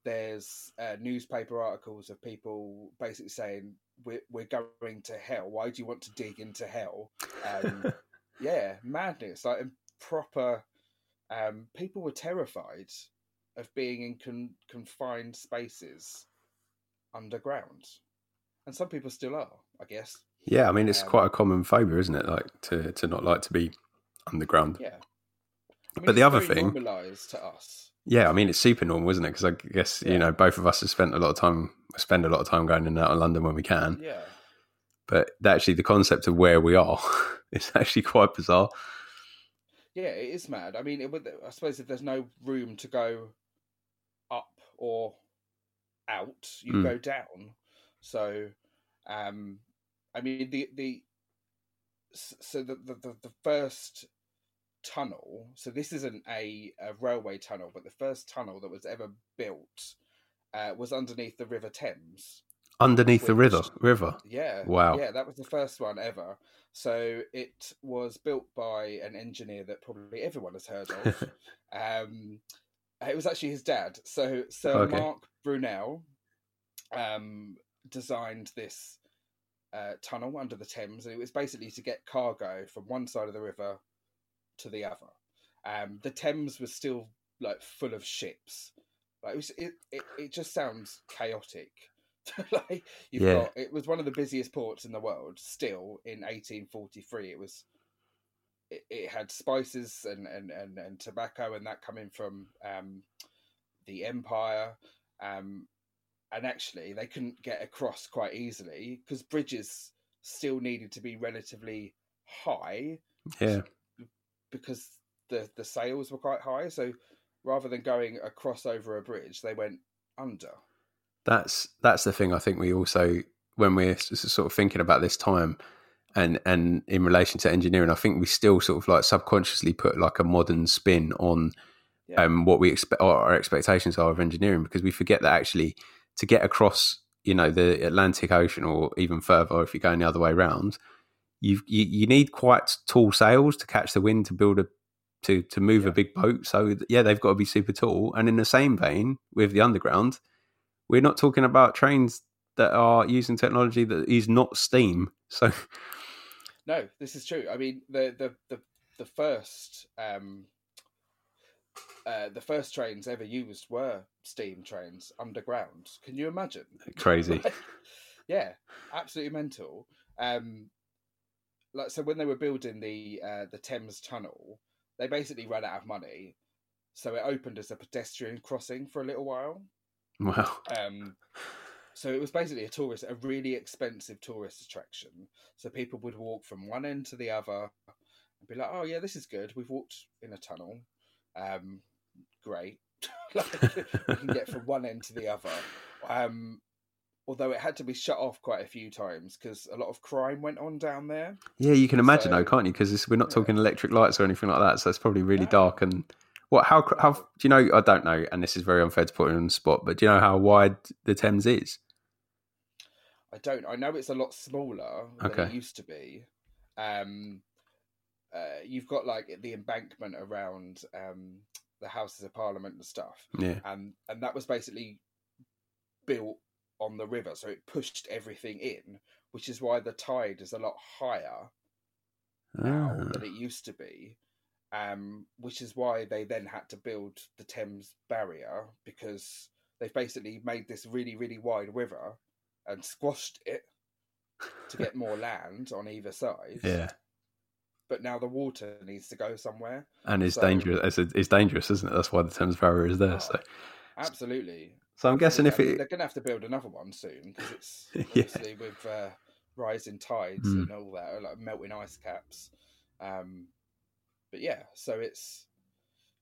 there's uh, newspaper articles of people basically saying we're, we're going to hell. Why do you want to dig into hell? Um, yeah, madness. Like proper. Um, people were terrified of being in con- confined spaces underground, and some people still are. I guess. Yeah. I mean, it's um, quite a common phobia, isn't it? Like to to not like to be underground. Yeah. I mean, But the other thing- normalised to us. Yeah, I mean it's super normal, isn't it? Because I guess Yeah. you know both of us have spent a lot of time, spend a lot of time going in and out of London when we can. Yeah. But actually, the concept of where we are is actually quite bizarre. Yeah, it is mad. I mean, it would, I suppose if there's no room to go up or out, you Mm. go down. So, um, I mean, the the so the the, the, the first tunnel. So this isn't a, a railway tunnel, but the first tunnel that was ever built uh, was underneath the River Thames. Underneath the river, river. Yeah. Wow. Yeah, that was the first one ever. So it was built by an engineer that probably everyone has heard of. um, it was actually his dad. So Sir Okay. Marc Brunel um, designed this uh, tunnel under the Thames, and it was basically to get cargo from one side of the river to the other. Um, the Thames was still like full of ships. Like it, was, it, it, it just sounds chaotic. like you've Yeah. got it was one of the busiest ports in the world. Still in 1843, it was. It, it had spices and, and, and, and tobacco and that coming from um, the empire, um, and actually they couldn't get across quite easily because bridges still needed to be relatively high Yeah, because the the sails were quite high. So rather than going across over a bridge, they went under. that's that's the thing. I think we also when we're sort of thinking about this time and and in relation to engineering, I think we still sort of like subconsciously put like a modern spin on Yeah. um, what we expect our expectations are of engineering because we forget that actually to get across you know the Atlantic Ocean or even further if you're going the other way around you you, you need quite tall sails to catch the wind to build a to to move Yeah. a big boat so yeah they've got to be super tall and in the same vein with the underground we're not talking about trains that are using technology that is not steam so No, this is true. I mean, the the the, the first um, uh, the first trains ever used were steam trains underground. Can you imagine? Crazy. Like, yeah, absolutely mental. Um, like so, when they were building the uh, the Thames Tunnel, they basically ran out of money, so it opened as a pedestrian crossing for a little while. Wow. Um, so it was basically a tourist, a really expensive tourist attraction. So people would walk from one end to the other and be like, "Oh yeah, this is good. We've walked in a tunnel. Um, great. like, we can get from one end to the other." Um, although it had to be shut off quite a few times because a lot of crime went on down there. Yeah, you can imagine So- though, can't you? Because we're not Yeah. talking electric lights or anything like that, so it's probably really No. dark. And what? How? How? Do you know? I don't know, and this is very unfair to put you on the spot, but do you know how wide the Thames is? I don't. I know it's a lot smaller than it used to be. Um, uh, you've got like the embankment around um, the Houses of Parliament and stuff, Yeah. and and that was basically built on the river, so it pushed everything in, which is why the tide is a lot higher now Ah, than it used to be. Um, which is why they then had to build the Thames barrier because they've basically made this really, really wide river and squashed it to get more land on either side. yeah, But now the water needs to go somewhere. and it's So- dangerous. It's, it's dangerous, isn't it? That's why the Thames Barrier is there. So, Absolutely. so I'm guessing if I mean, it, they're going to have to build another one soon because it's Yeah. obviously with uh, rising tides Mm. and all that, like melting ice caps. Um, but yeah, so it's.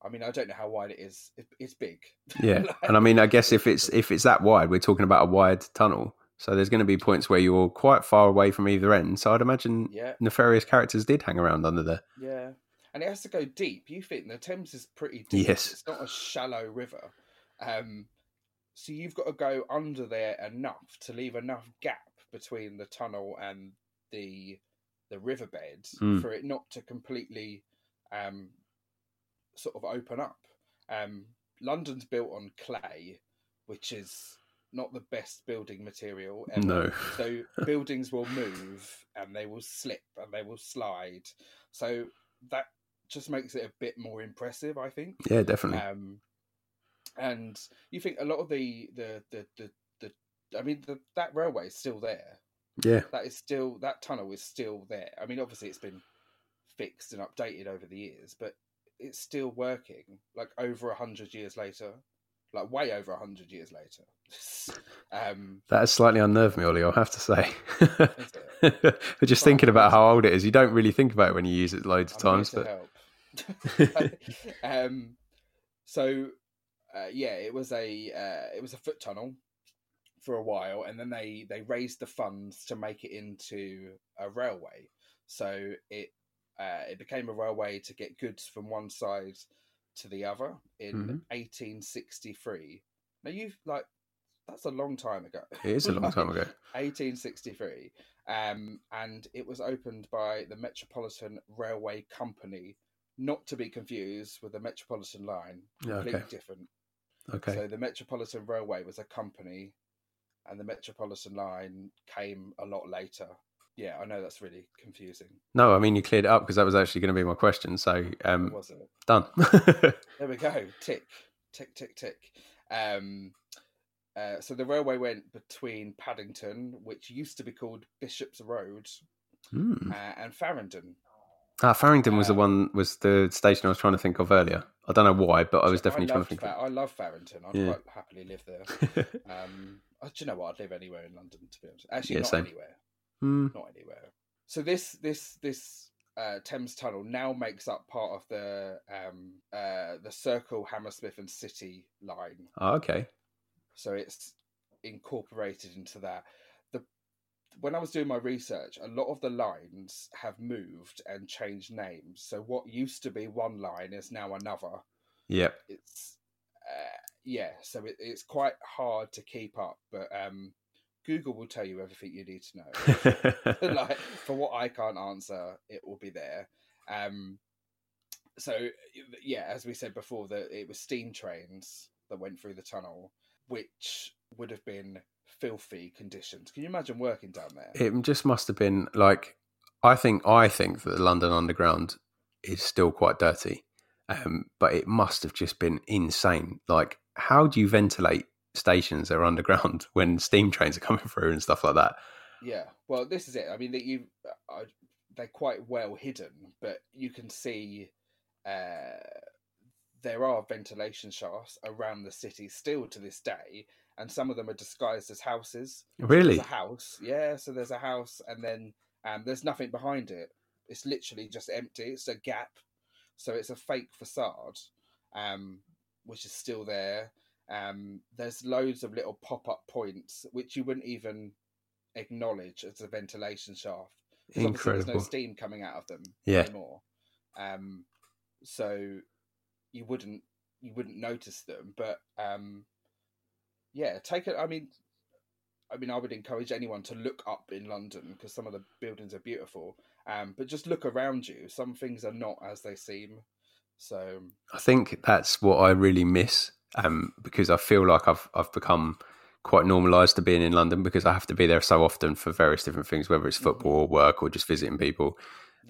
I mean, I don't know how wide it is. It's big. yeah, Like, and I mean, I guess if it's if it's that wide, we're talking about a wide tunnel. So there's going to be points where you're quite far away from either end. So I'd imagine Yeah, nefarious characters did hang around under there. yeah, and it has to go deep. You think the Thames is pretty deep? Yes. it's not a shallow river. Um, so you've got to go under there enough to leave enough gap between the tunnel and the the riverbed Mm. for it not to completely um, sort of open up. Um, London's built on clay, which is not the best building material ever. No. So buildings will move and they will slip and they will slide. So that just makes it a bit more impressive, I think. Yeah, definitely. Um, and you think a lot of the the the the, the I mean the, that railway is still there. yeah, That is still that tunnel is still there. I mean, obviously it's been fixed and updated over the years, but it's still working. Like over a hundred years later, like way over a hundred years later. um, that has slightly unnerved me, Ollie. I'll have to say. but just thinking about how old it is, you don't really think about it when you use it loads of I'm times. But um, so uh, yeah, it was a uh, it was a foot tunnel for a while, and then they they raised the funds to make it into a railway. So it uh, it became a railway to get goods from one side to the other in Mhm. 1863. Now you've like that's a long time ago. it is a long time ago. 1863, um, and it was opened by the Metropolitan Railway Company, not to be confused with the Metropolitan Line. Yeah, Completely okay. different. Okay. So the Metropolitan Railway was a company, and the Metropolitan Line came a lot later. Yeah, I know that's really confusing. No, I mean you cleared it up because that was actually going to be my question. So um, was it? done. There we go. Tick, tick, tick, tick. Um, uh, so the railway went between Paddington, which used to be called Bishop's Road, Hmm. uh, and Farringdon. Ah, Farringdon was the Uh, one was the station I was trying to think of earlier. I don't know why, but I was definitely trying to think. Fa- I love Farringdon. I'd Yeah. quite happily live there. Um, oh, do you know what? I'd live anywhere in London. To be honest, actually, Yeah, not same. anywhere. Hmm. Not anywhere. So this this this uh, Thames Tunnel now makes up part of the um, uh, the Circle, Hammersmith, and City line. Oh, okay. So it's incorporated into that. The when I was doing my research, a lot of the lines have moved and changed names. So what used to be one line is now another. Yep. it's uh, yeah so it, it's quite hard to keep up but um google will tell you everything you need to know like for what i can't answer it will be there um so yeah as we said before that it was steam trains that went through the tunnel which would have been filthy conditions can you imagine working down there it just must have been like I think I think that the London Underground is still quite dirty. Um, but it must have just been insane. Like, how do you ventilate stations that are underground when steam trains are coming through and stuff like that? Yeah, well, this is it. I mean, that you uh, they're quite well hidden, but you can see uh, there are ventilation shafts around the city still to this day, and some of them are disguised as houses. Really? There's a house, yeah. So there's a house, and then um, there's nothing behind it. It's literally just empty. It's a gap, so it's a fake facade, um, which is still there. Um, there's loads of little pop-up points which you wouldn't even acknowledge as a ventilation shaft. Incredible. There's no steam coming out of them Yeah. anymore. Um, so you wouldn't you wouldn't notice them, but um, yeah, take it. I mean, I mean, I would encourage anyone to look up in London because some of the buildings are beautiful. Um, but just look around you. Some things are not as they seem. So I think that's what I really miss um, because I feel like I've I've become quite normalised to being in London because I have to be there so often for various different things, whether it's football or work or just visiting people.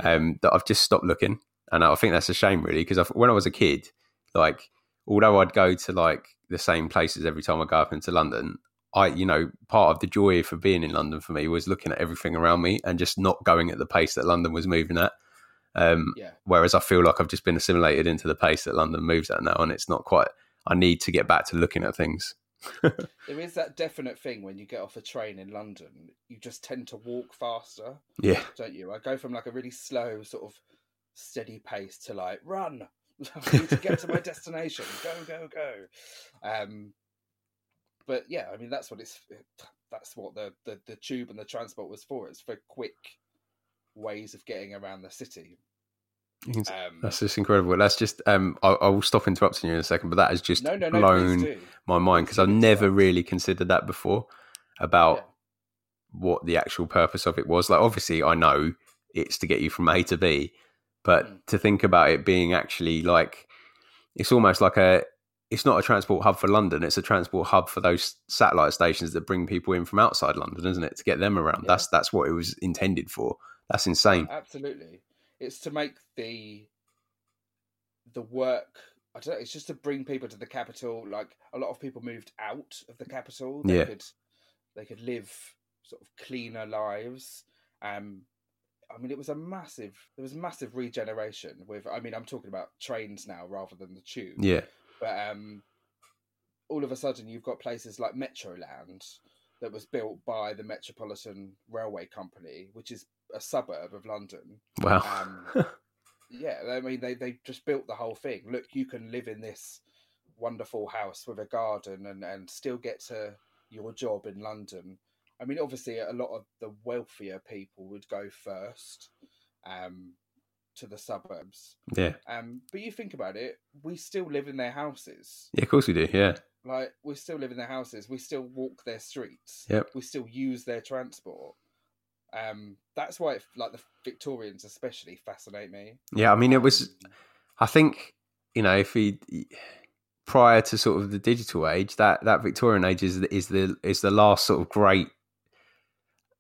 Um, that I've just stopped looking, and I think that's a shame, really, because when I was a kid, like although I'd go to like the same places every time I go up into London, I you know part of the joy for being in London for me was looking at everything around me and just not going at the pace that London was moving at. Um, yeah, Whereas I feel like I've just been assimilated into the pace that London moves at now, and it's not quite. I need to get back to looking at things. there is that definite thing when you get off a train in London, you just tend to walk faster. Yeah, don't you? I go from like a really slow, sort of steady pace to like run. I need to get to my destination. Go, go, go. Um, but yeah, I mean that's what it's. That's what the, the the tube and the transport was for. It's for quick ways of getting around the city. you can, s- Um, that's just incredible. That's just. Um, I, I will stop interrupting you in a second, but that has just no, no, no. Blown my mind because I've never interrupt. really considered that before about Yeah. what the actual purpose of it was. Like, obviously, I know it's to get you from A to B, but Mm. to think about it being actually like, it's almost like a. It's not a transport hub for London. It's a transport hub for those satellite stations that bring people in from outside London, isn't it? To get them around. Yeah. That's that's what it was intended for. That's insane. Absolutely, it's to make the the work. I don't know. It's just to bring people to the capital. Like a lot of people moved out of the capital. They Yeah. could they could live sort of cleaner lives. Um, I mean, it was a massive. There was massive regeneration with. I mean, I'm talking about trains now rather than the tube. Yeah, But um, all of a sudden, you've got places like Metroland that was built by the Metropolitan Railway Company, which is a suburb of London. wow. Um, yeah, I mean, they they just built the whole thing. Look, you can live in this wonderful house with a garden and and still get to your job in London. I mean, obviously, a lot of the wealthier people would go first um, to the suburbs. yeah, Um, but you think about it, we still live in their houses. yeah. Of course we do. Yeah, Like we still live in their houses. We still walk their streets. Yep. We still use their transport. Um, that's why, it, like the Victorians especially, fascinate me. yeah. I mean, it was. Um, I think you know if he prior to sort of the digital age, that that Victorian age is is the is the last sort of great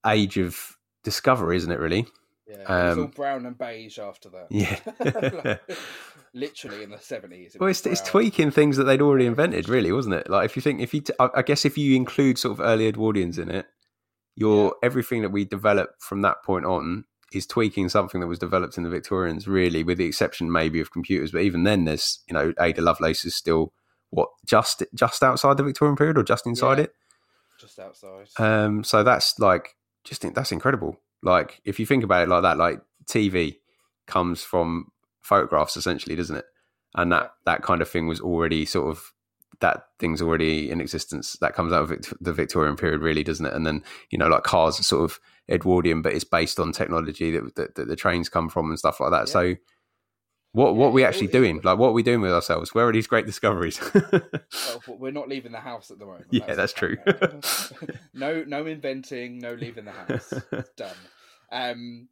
age of discovery, isn't it? Really? yeah, it was all um, brown and beige after that. Yeah. Literally in the seventies. Well, it's, it's tweaking things that they'd already invented, really, wasn't it? Like if you think if you, t- I guess if you include sort of early Edwardians in it, your everything that we develop from that point on is tweaking something that was developed in the Victorians, really, with the exception maybe of computers. But even then, there's you know Ada Lovelace is still what just just outside the Victorian period or just inside Yeah. it. just outside. Um, so that's like just think that's incredible. Like if you think about it like that, like TV comes from photographs essentially, doesn't it? And that that kind of thing was already sort of that thing's already in existence. That comes out of Vict- the Victorian period, really, doesn't it? And then you know, like cars are sort of Edwardian, but it's based on technology that, that, that the trains come from and stuff like that. Yeah. So. What what Yeah, are we actually doing? Like what are we doing with ourselves? Where are these great discoveries? Well, we're not leaving the house at the moment. Yeah, the that's true. no, no inventing, no leaving the house. It's done. Um,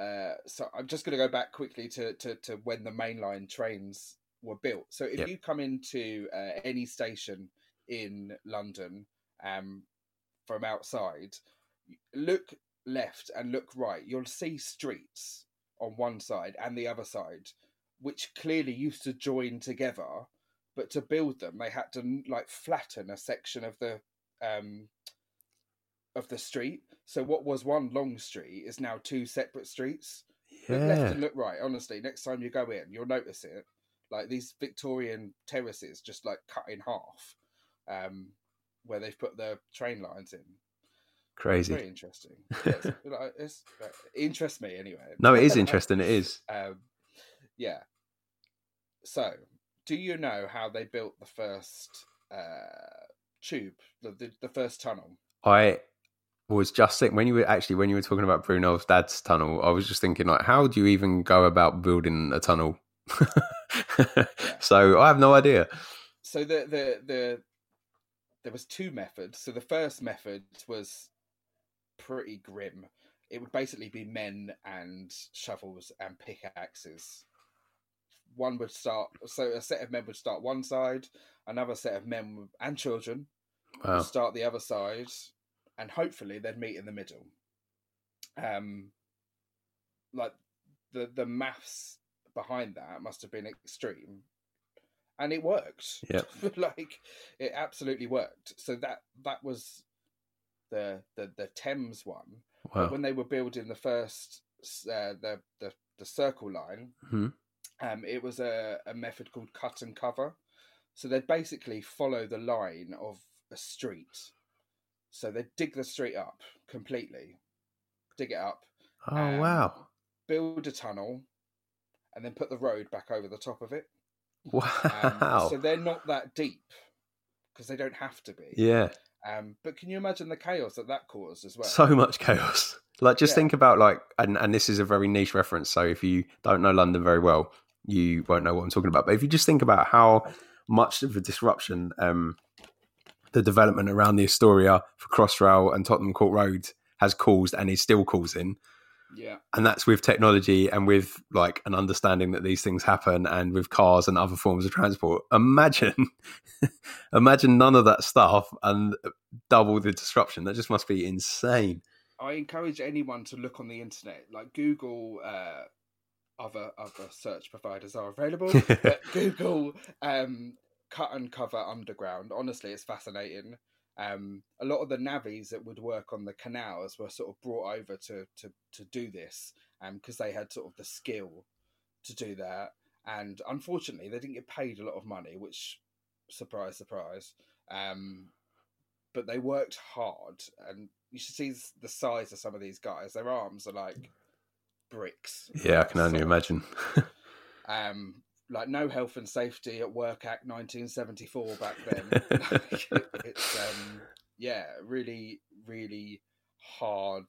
uh, so I'm just going to go back quickly to, to, to when the mainline trains were built. So if Yep. you come into uh, any station in London um, from outside, look left and look right. You'll see streets on one side and the other side, which clearly used to join together. But to build them, they had to like flatten a section of the um, of the street. So what was one long street is now two separate streets. Look left and look right. Honestly, next time you go in, you'll notice it. Like these Victorian terraces, just like cut in half, um, where they've put the train lines in. Crazy. Very interesting. It's, like, it's, it interests me anyway. No, it is interesting. It is. um, yeah. So, do you know how they built the first uh, tube, the, the the first tunnel? I was just thinking when you were actually when you were talking about Brunel's dad's tunnel, I was just thinking like, how do you even go about building a tunnel? so I have no idea. so the the the there was two methods. So the first method was pretty grim. It would basically be men and shovels and pickaxes. One would start. So a set of men would start one side. Another set of men and children Wow. would start the other side, and hopefully they'd meet in the middle. Um, like the the maths behind that must have been extreme, and it worked. yeah like it absolutely worked. So that that was the the the Thames one. Wow. when they were building the first uh, the the the circle line, Mhm. um, it was a, a method called cut and cover. So they'd basically follow the line of a street. So they'd dig the street up completely, dig it up, Oh um, wow. build a tunnel, and then put the road back over the top of it. Um, Wow. So they're not that deep because they don't have to be. yeah. Um, but can you imagine the chaos that that caused as well? So much chaos. Like just Yeah. think about like and, and this is a very niche reference, so if you don't know London very well, you won't know what I'm talking about. But if you just think about how much of a disruption um the development around the Astoria for Crossrail and Tottenham Court Road has caused and is still causing, yeah, and that's with technology and with like an understanding that these things happen and with cars and other forms of transport imagine imagine none of that stuff and double the disruption that just must be insane I encourage anyone to look on the internet, like Google. Uh, other other search providers are available, but Google um, cut and cover underground. Honestly, it's fascinating. Um, a lot of the navvies that would work on the canals were sort of brought over to to to do this, because they had sort of the skill to do that. And unfortunately, they didn't get paid a lot of money, which surprise, surprise. Um, but they worked hard, and you should see the size of some of these guys. Their arms are like bricks. yeah i can only So, imagine Um, like no health and safety at work act 1974 back then. Like, it's um, yeah, really, really hard,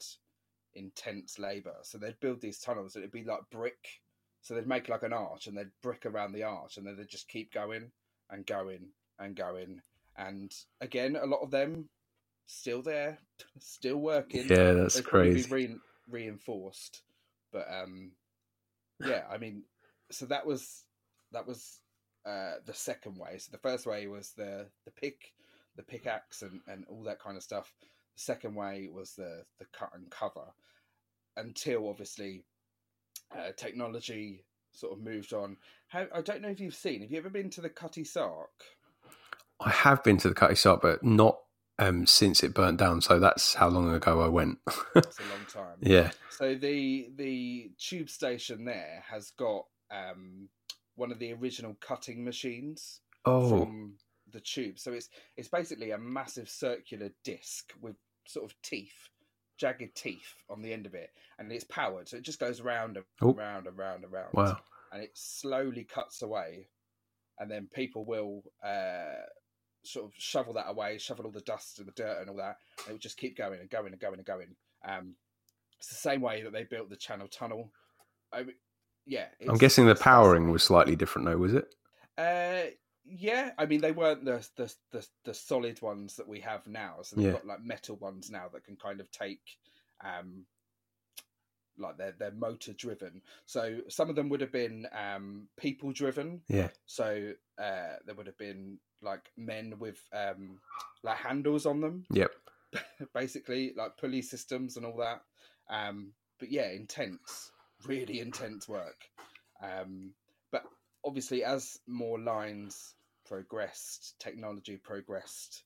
intense labour. So they'd build these tunnels. and It'd be like brick. So they'd make like an arch, and they'd brick around the arch, and then they'd just keep going and going and going. And again, a lot of them still there, still working. yeah that's They'd crazy re- reinforced, but um, yeah, I mean, so that was that was uh the second way. So the first way was the the pick, the pickaxe, and and all that kind of stuff. The second way was the the cut and cover, until obviously uh, technology sort of moved on. How, I don't know if you've seen. Have you ever been to the Cutty Sark? i have been to the cutty sark but not um since it burnt down so that's how long ago i went It's a long time. yeah So the the tube station there has got um, one of the original cutting machines oh from the tube. So it's it's basically a massive circular disc with sort of teeth, jagged teeth on the end of it, and it's powered. So it just goes round and Oh. round and round and round. wow And it slowly cuts away, and then people will uh, sort of shovel that away, shovel all the dust and the dirt and all that. And it just keep going and going and going and going. Um, it's the same way that they built the Channel Tunnel. I mean, yeah, i'm guessing the powering was slightly different though was it Uh, yeah, I mean they weren't the the the, the solid ones that we have now. So they've Yeah. got like metal ones now that can kind of take, um, like they're they're motor driven. So some of them would have been um people driven. yeah So uh, there would have been like men with um like handles on them, yep basically like pulley systems and all that. Um, but yeah, intense, really intense work. Um, but obviously, as more lines progressed, technology progressed,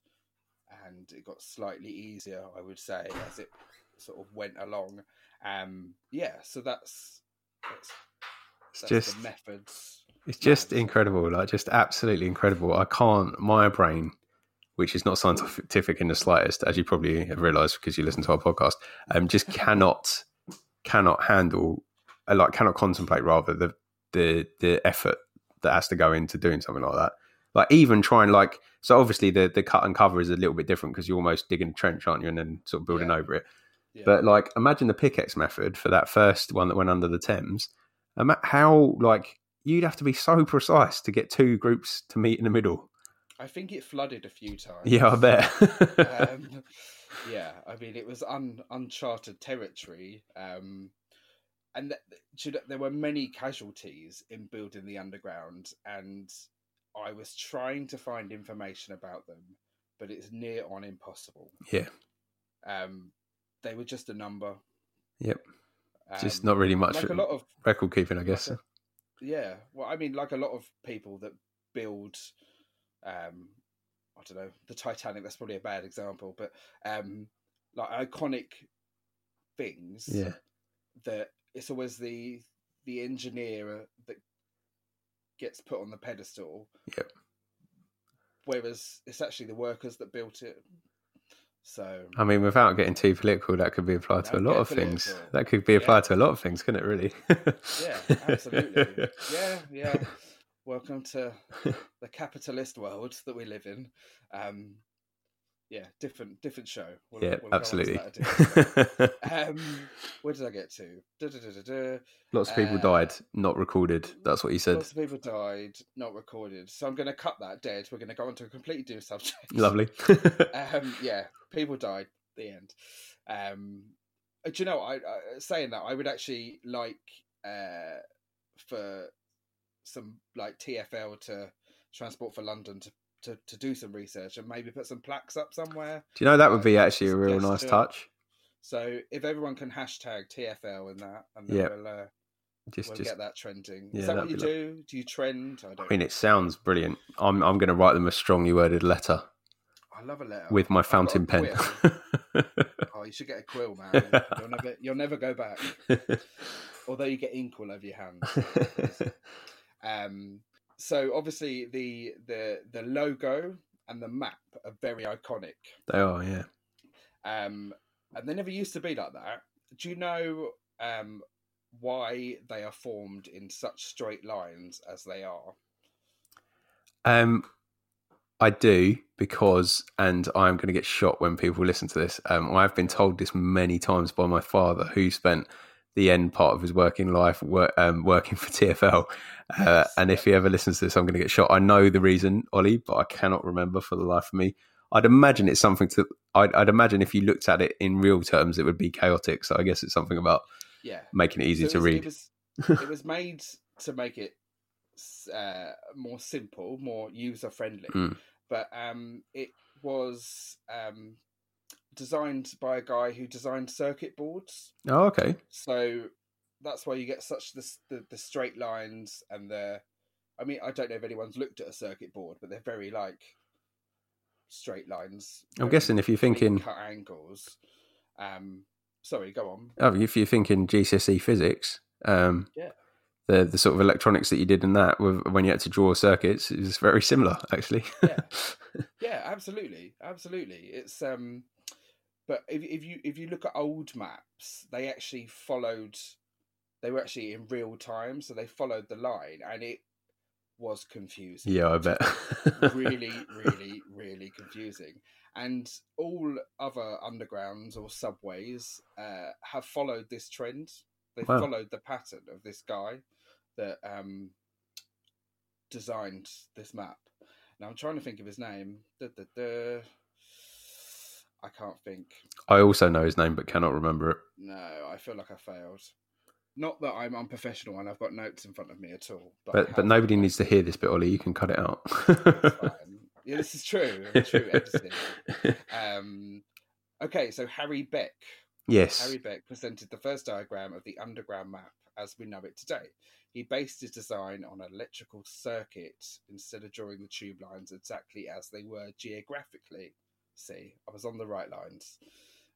and it got slightly easier, I would say, as it sort of went along. Um, yeah, so that's that's, It's that's just the methods. It's just Mad. incredible, like just absolutely incredible. I can't, my brain, which is not scientific in the slightest, as you probably have realised because you listen to our podcast, um, just cannot, cannot handle, uh, like cannot contemplate rather the the the effort that has to go into doing something like that. Like even trying like so, obviously the the cut and cover is a little bit different because you're almost digging a trench, aren't you, and then sort of building Yeah. over it. Yeah. But like, imagine the pickaxe method for that first one that went under the Thames. How like you'd have to be so precise to get two groups to meet in the middle. I think it flooded a few times. Yeah, I bet. um, yeah, I mean it was un, uncharted territory, um, and th- th- do you know, there were many casualties in building the underground, and I was trying to find information about them, but it's near on impossible. yeah, Um, they were just a number. Yep. just Um, not really much like a lot of record keeping, I guess. like yeah. Well, I mean, like a lot of people that build, um, I don't know, the Titanic. That's probably a bad example, but um, like iconic things. yeah, That it's always the the engineer that gets put on the pedestal. Yep. Whereas it's actually the workers that built it. So I mean, without getting too political, that could be applied to a lot of things. political. That could be Yeah. applied to a lot of things, couldn't it? Really? yeah, absolutely. yeah, yeah. Welcome to the capitalist world that we live in. Um, yeah, different different show. We'll- yeah, we'll go on to absolutely. that a different day. um, where did I get to? Da-da-da-da-da. Lots of people uh, died, not recorded. That's what he said. Lots of people died, not recorded. So I'm going to cut that dead. We're going to go on to a completely new subject. Lovely. Um, yeah, people died. The end. Um, uh, do you know? I, I saying that I would actually like uh, for some like TFL to transport for London to, to, to do some research and maybe put some plaques up somewhere. Do you know that would be actually a real nice gesture. touch? So if everyone can hashtag TFL in that, and then Yeah. we'll, uh, Just, we'll just. get that trending. yeah, Is that what you do? Do you trend? I don't. I mean, it sounds brilliant. I'm, I'm going to write them a strongly worded letter I love a letter with my I've fountain pen. oh, you should get a quill, man. You'll never, you'll never go back. Although you get ink all over your hands. Um, so obviously the the the logo and the map are very iconic. they are, yeah. Um, and they never used to be like that. Do you know um, why they are formed in such straight lines as they are? Um, I do because, and I'm going to get shot when people listen to this. Um, I've been told this many times by my father, who spent the end part of his working life wor- um, working for TFL. Uh, and if he ever listens to this, I'm going to get shot. I know the reason, Ollie, but I cannot remember for the life of me. I'd imagine it's something to. I'd, I'd imagine if you looked at it in real terms, it would be chaotic. So I guess it's something about Yeah, making it easy So to it was- read. It was, it was made to make it uh, more simple, more user friendly. Mm. But um, it was um, designed by a guy who designed circuit boards. Oh, okay. So that's why you get such the, the the straight lines and the. I mean, I don't know if anyone's looked at a circuit board, but they're very like straight lines. I'm guessing if you're thinking, cut angles. Um, sorry, go on. oh, if you're thinking GCSE physics, um, Yeah. the the sort of electronics that you did in that with, when you had to draw circuits is very similar, actually. Yeah. yeah absolutely absolutely it's um but if, if you if you look at old maps they actually followed they were actually in real time so they followed the line and it was confusing yeah, I bet. really really really confusing and all other undergrounds or subways uh, have followed this trend they've Wow. followed the pattern of this guy that um, designed this map now i'm trying to think of his name da, da, da. I can't think I also know his name, but cannot remember it. no i feel like i failed not that i'm unprofessional and i've got notes in front of me at all but, But but nobody needs to hear this bit, Ollie. You can cut it out. Yeah this is true true Um, okay, so Harry Beck. yes. Harry Beck presented the first diagram of the underground map as we know it today. He based his design on an electrical circuit instead of drawing the tube lines exactly as they were geographically. See, I was on the right lines.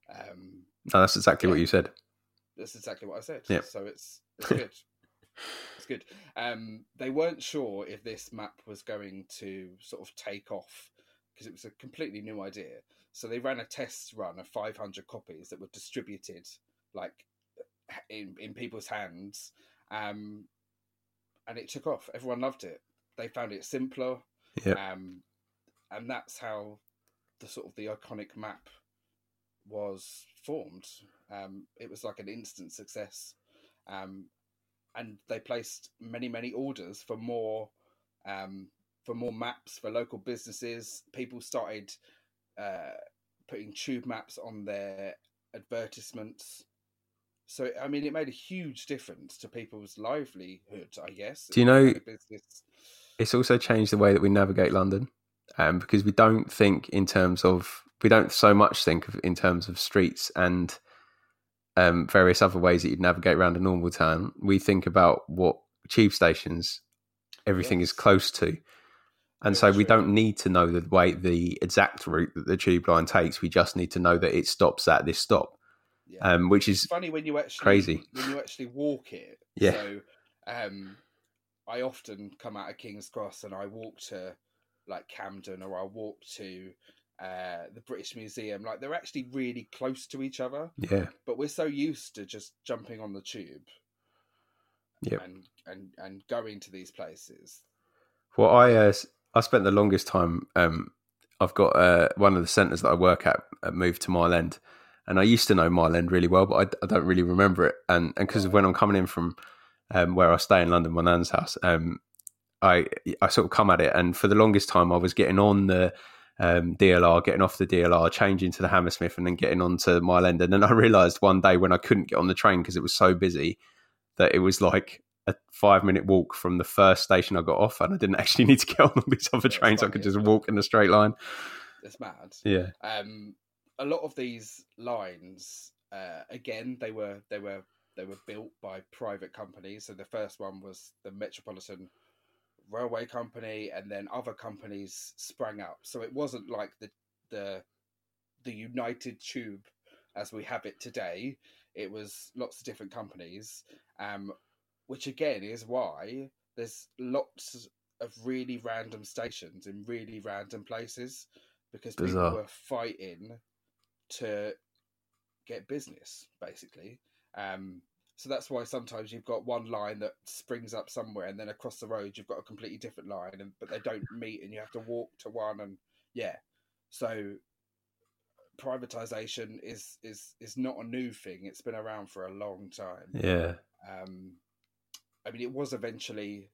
Um, No, that's exactly what you said. that's exactly what I said. Yeah. So it's it's good. it's good. Um, they weren't sure if this map was going to sort of take off because it was a completely new idea. So they ran a test run of 500 copies that were distributed like in in people's hands, um, and it took off. Everyone loved it. They found it simpler, Yep. um, and that's how the sort of the iconic map was formed. Um, it was like an instant success, um, and they placed many many orders for more um, for more maps for local businesses. People started uh, putting tube maps on their advertisements. So I mean, it made a huge difference to people's livelihood. I guess. Do you know- If had a business- It's also changed the way that we navigate London, um, because we don't think in terms of we don't so much think of in terms of streets and um, various other ways that you'd navigate around a normal town. We think about what tube stations everything is close to. And so we true. don't need to know the way the exact route that the tube line takes. We just need to know that it stops at this stop, Yeah. um, which it's is funny when you actually crazy. when you actually walk it. Yeah. So, um, I often come out of King's Cross and I walk to like Camden or I walk to uh, the British Museum. Like they're actually really close to each other, yeah, but we're so used to just jumping on the tube. Yeah. And and and going to these places. Well, I uh, I spent the longest time. Um, I've got uh, one of the centres that I work at uh, moved to Mile End, and I used to know Mile End really well, but I, I don't really remember it. And and because of when I'm coming in from um, where I stay in London, my nan's house, um, I I sort of come at it, and for the longest time I was getting on the um, DLR, getting off the DLR, changing to the Hammersmith, and then getting onto Mile End. And then I realised one day when I couldn't get on the train because it was so busy that it was like a five minute walk from the first station I got off, and I didn't actually need to get on all these other That's trains. I could just walk in a straight line. It's mad. Yeah, um, a lot of these lines, uh, again, they were they were they were built by private companies. So the first one was the Metropolitan Railway Company, and then other companies sprang up. So it wasn't like the the the United Tube as we have it today. It was lots of different companies, um, which again is why there's lots of really random stations in really random places because Bizarre. people were fighting to get business basically um so that's why sometimes you've got one line that springs up somewhere and then across the road you've got a completely different line and but they don't meet and you have to walk to one and yeah. So privatization is is is not a new thing. It's been around for a long time. Yeah, um, I mean, it was eventually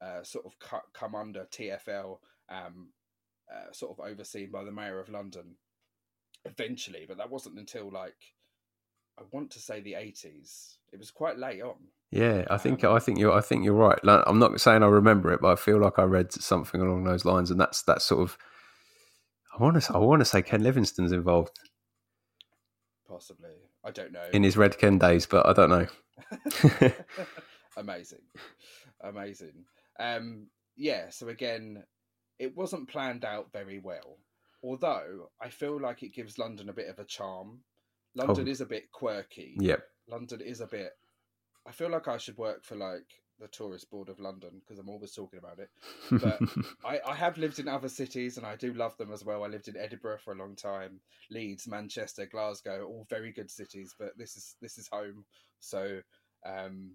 uh, sort of cut, come under TFL, um, uh, sort of overseen by the mayor of London. Eventually, but that wasn't until like I want to say the eighties. It was quite late on. yeah. I think Um, I think you're I think you're right. Like, I'm not saying I remember it, but I feel like I read something along those lines, and that's that's sort of. I want to I want to say Ken Livingstone's involved Possibly, I don't know. in his Red Ken days, but I don't know. amazing, amazing. Um, yeah. So again, it wasn't planned out very well. Although I feel like it gives London a bit of a charm. London Oh. is a bit quirky. Yep. London is a bit. I feel like I should work for like the tourist board of London because I'm always talking about it. But I, I have lived in other cities and I do love them as well. I lived in Edinburgh for a long time, Leeds, Manchester, Glasgow, all very good cities. But this is this is home. So, um,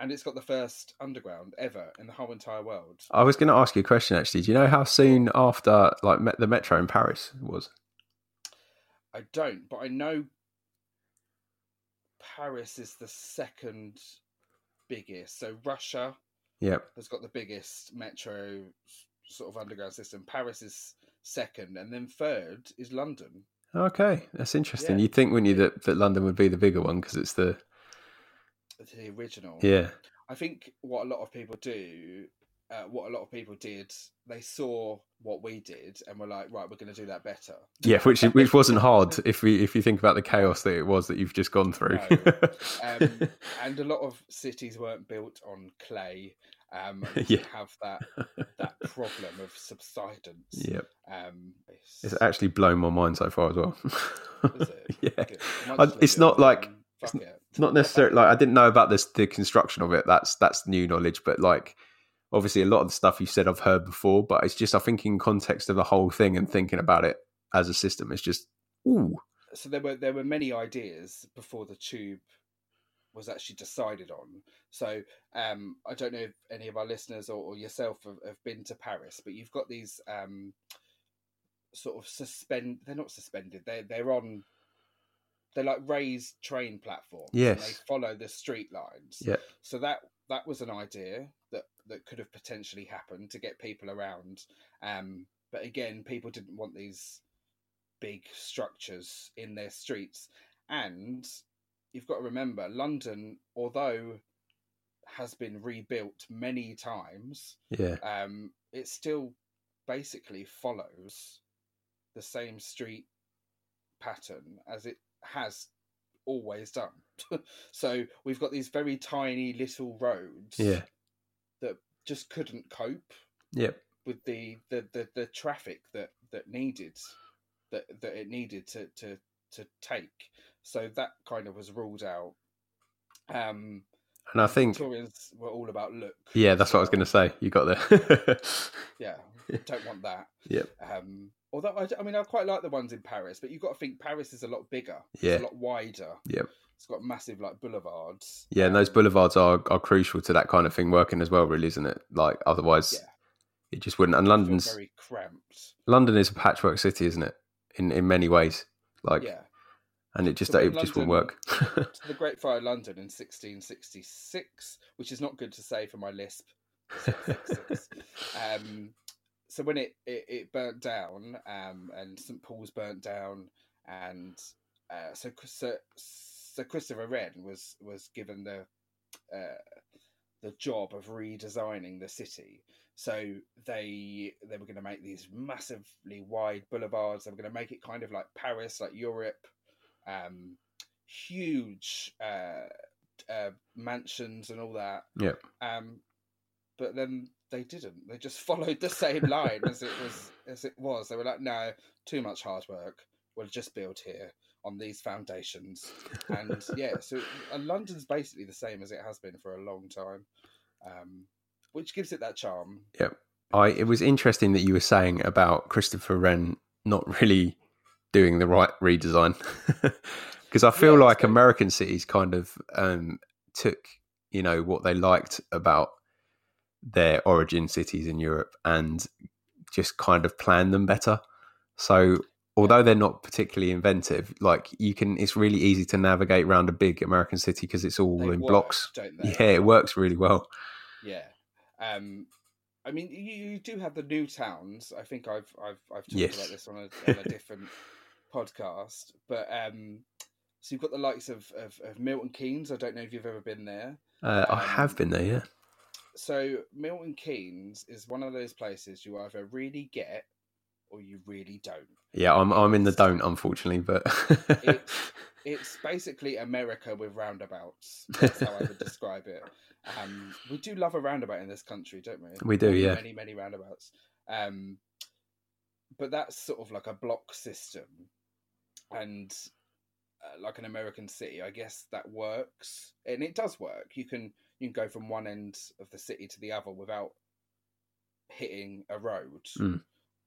and it's got the first underground ever in the whole entire world. I was going to ask you a question actually. Do you know how soon after like met the metro in Paris was? I don't, but I know Paris is the second biggest. So Russia Yep. has got the biggest metro sort of underground system. Paris is second, and then third is London. Okay, that's interesting. Yeah. You'd think, wouldn't you, that, that London would be the bigger one because it's the The original. yeah I think what a lot of people do uh, what a lot of people did, they saw what we did and were like, right, we're going to do that better. Yeah, which which wasn't hard if we if you think about the chaos that it was that you've just gone through. No. Um, and a lot of cities weren't built on clay. Um, Yeah. have that that problem of subsidence. yep, Um, it's actually blown my mind so far as well. It? yeah, I might I- just leave it's not like- and it. it's not necessarily like I didn't know about this the construction of it. That's that's new knowledge, but like obviously a lot of the stuff you said I've heard before, but it's just I think in context of the whole thing and thinking about it as a system, it's just ooh so there were there were many ideas before the tube was actually decided on. So um, I don't know if any of our listeners or, or yourself have, have been to Paris, but you've got these um, sort of suspend. They're not suspended. They're they're on. They're like raised train platforms. and they follow the street lines. Yeah. So that that was an idea that could have potentially happened to get people around. Um, but again, people didn't want these big structures in their streets. And you've got to remember, London, although has been rebuilt many times, yeah um, it still basically follows the same street pattern as it has always done. so we've got these very tiny little roads yeah just couldn't cope yep with the the, the, the traffic that that needed that that it needed to to to take. So that kind of was ruled out. Um, and I think Victorians were all about look. yeah that's what I was going to say. You got there. Yeah, don't want that. Yep. Um, although I, I mean, I quite like the ones in Paris, but you've got to think Paris is a lot bigger. Yeah. it's a lot wider. Yep. It's got massive like boulevards. Yeah, and those Um, boulevards are, are crucial to that kind of thing working as well, really, isn't it? Like otherwise, Yeah. it just wouldn't. And London's very cramped. London is a patchwork city, isn't it? In in many ways, like, yeah. and it just So it when just wouldn't work. to the Great Fire of London in 1666, which is not good to say for my lisp. um, so when it, it, it burnt down, um, and St Paul's burnt down, and uh, so, so so Christopher Wren was was given the uh, the job of redesigning the city. So they they were going to make these massively wide boulevards. They were going to make it kind of like Paris, like Europe. Um, huge uh, uh, mansions and all that. Yep. Um, but then they didn't. They just followed the same line as it was as it was. They were like, no, too much hard work. We'll just build here on these foundations. And yeah, so and London's basically the same as it has been for a long time, um, which gives it that charm. Yeah, I it was interesting that you were saying about Christopher Wren not really doing the right redesign because I feel Yeah, like American cities kind of um, took you know what they liked about their origin cities in Europe and just kind of planned them better. So although they're not particularly inventive, like you can, it's really easy to navigate around a big American city because it's all They in work, blocks. don't they? Yeah, it works really well. Yeah. Um, I mean, you, you do have the new towns. I think I've I've I've talked Yes. about this on a, on a different podcast, but um, so you've got the likes of, of of Milton Keynes. I don't know if you've ever been there. Uh, I have Um, been there, yeah. So Milton Keynes is one of those places you either really get or you really don't. Yeah, I'm I'm in the don't, unfortunately, but It's it's basically America with roundabouts. That's how I would describe it. Um, we do love a roundabout in this country, don't we? We do, Many, yeah. Many, many roundabouts. Um, but that's sort of like a block system, and uh, like an American city, I guess that works, and it does work. You can you can go from one end of the city to the other without hitting a road. Mm.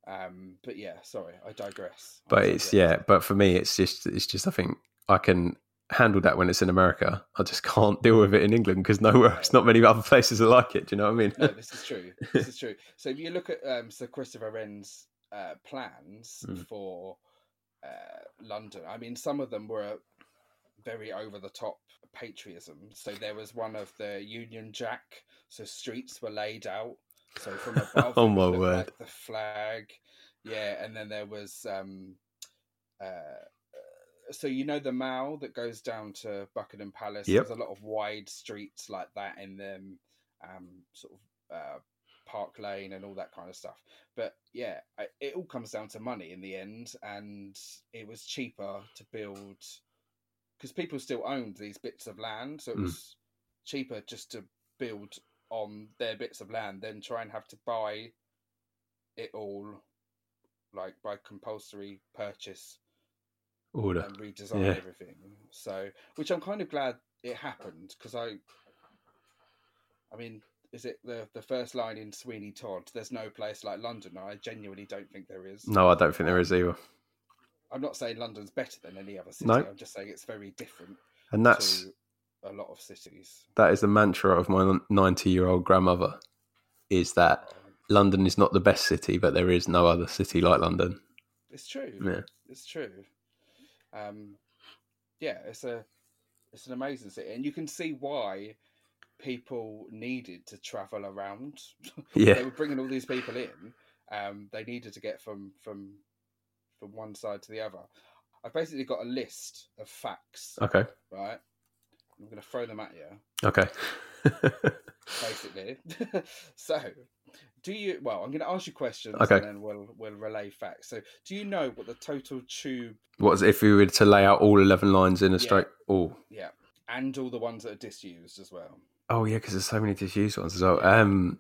Um, but yeah, sorry, I digress. I but it's yeah, but for me, it's just it's just I think I can handle that when it's in America. I just can't deal with it in England because nowhere, it's not many other places are like it. Do you know what I mean? no, this is true. This is true. So if you look at um, Sir Christopher Wren's uh, plans Mm. for uh, London, I mean, some of them were very over the top patriotism. So there was one of the Union Jack. So streets were laid out. So from above, Oh, my word. like the flag. Yeah, and then there was. Um, uh, so you know the mall that goes down to Buckingham Palace. Yep. There's a lot of wide streets like that in them, um, sort of uh, Park Lane and all that kind of stuff. But yeah, it all comes down to money in the end, and it was cheaper to build because people still owned these bits of land, so it Mm. was cheaper just to build on their bits of land than try and have to buy it all like by compulsory purchase Order. and redesign Yeah. everything. So, which I'm kind of glad it happened because I, I mean, is it the the first line in Sweeney Todd? There's no place like London. I genuinely don't think there is. No, I don't think there is um, either. I'm not saying London's better than any other city. No. I'm just saying it's very different And that's to a lot of cities. that is the mantra of my ninety-year-old grandmother. Is that London is not the best city, but there is no other city like London. It's true. Yeah. It's true. Um, yeah, it's a it's an amazing city, and you can see why people needed to travel around. Yeah. they were bringing all these people in. Um, they needed to get from from from one side to the other. I've basically got a list of facts, Okay. right? I'm going to throw them at you, Okay. basically. so, do you? Well, I'm going to ask you questions, Okay. and then we'll we'll relay facts. So, do you know what the total tube What's if we were to lay out all eleven lines in a Yeah. straight? Oh, Yeah, and all the ones that are disused as well. oh yeah, because there's so many disused ones as well. Um,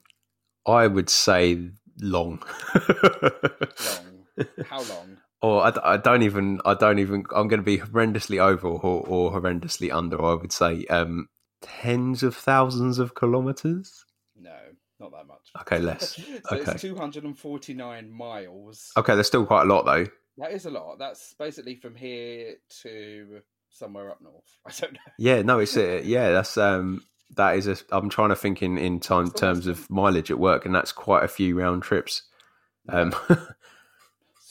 I would say long. Long. How long? Or I don't even. I don't even. I'm going to be horrendously over or, or horrendously under. I would say um, tens of thousands of kilometers. No, not that much. Okay, less. so Okay. it's 249 miles. Okay, there's still quite a lot though. That is a lot. That's basically from here to somewhere up north. I don't know. Yeah, no, it's uh, yeah. That's um, that is a. I'm trying to think in in time terms of mileage at work, and that's quite a few round trips. Um,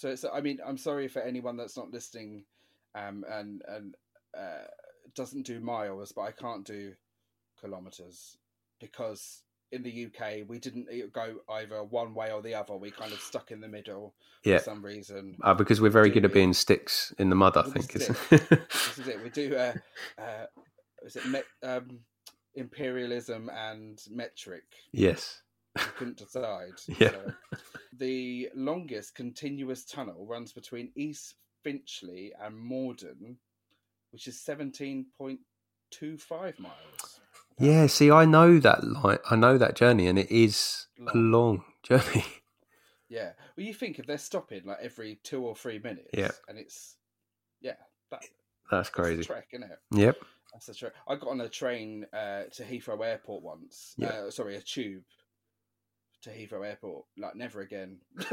So it's. I mean, I'm sorry for anyone that's not listening, um, and and uh, doesn't do miles, but I can't do kilometers because in the UK we didn't go either one way or the other. We kind of stuck in the middle yeah, for some reason. uh, because we're very do good at being sticks in the mud. I think. Isn't This is it. We do. Uh, uh, is it met, um, imperialism and metric? yes. We couldn't decide. Yeah. So. The longest continuous tunnel runs between East Finchley and Morden, which is seventeen point two five miles. Yeah. See, I know that line. I know that journey, and it is a Long. long journey. Yeah. Well, you think if they're stopping like every two or three minutes, Yeah. and it's yeah, that, That's that's a crazy. trek, isn't it? Yep. That's a trek. I got on a train uh, to Heathrow Airport once. Yeah. Uh, sorry, a tube to Heathrow Airport. Like never again.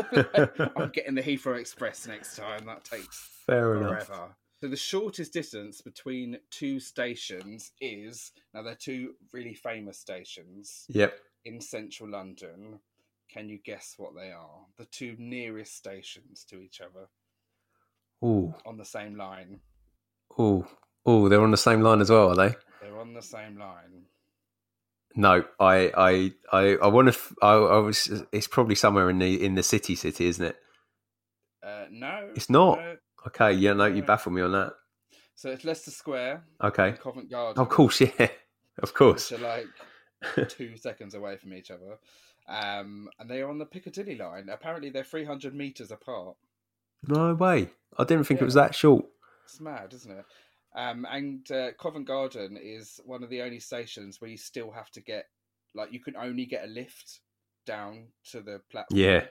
I'm getting the Heathrow Express next time. That takes Fair enough. So the shortest distance between two stations is now they're two really famous stations Yep. in central London. Can you guess what they are? The two nearest stations to each other Ooh. on the same line. Ooh. Ooh. They're on the same line as well, are they? They're on the same line. No, I, I, I, I want to. I, I was. It's probably somewhere in the in the city, city, isn't it? Uh, no, It's not. no. Okay, yeah, no, you No. baffled me on that. So it's Leicester Square, Okay, Covent Garden. of course, yeah, of course. Which are like two seconds away from each other. Um, and they are on the Piccadilly line. Apparently, they're 300 metres apart. No way. I didn't think Yeah. it was that short. It's mad, isn't it? Um, and uh, Covent Garden is one of the only stations where you still have to get, like, you can only get a lift down to the platform. Yeah,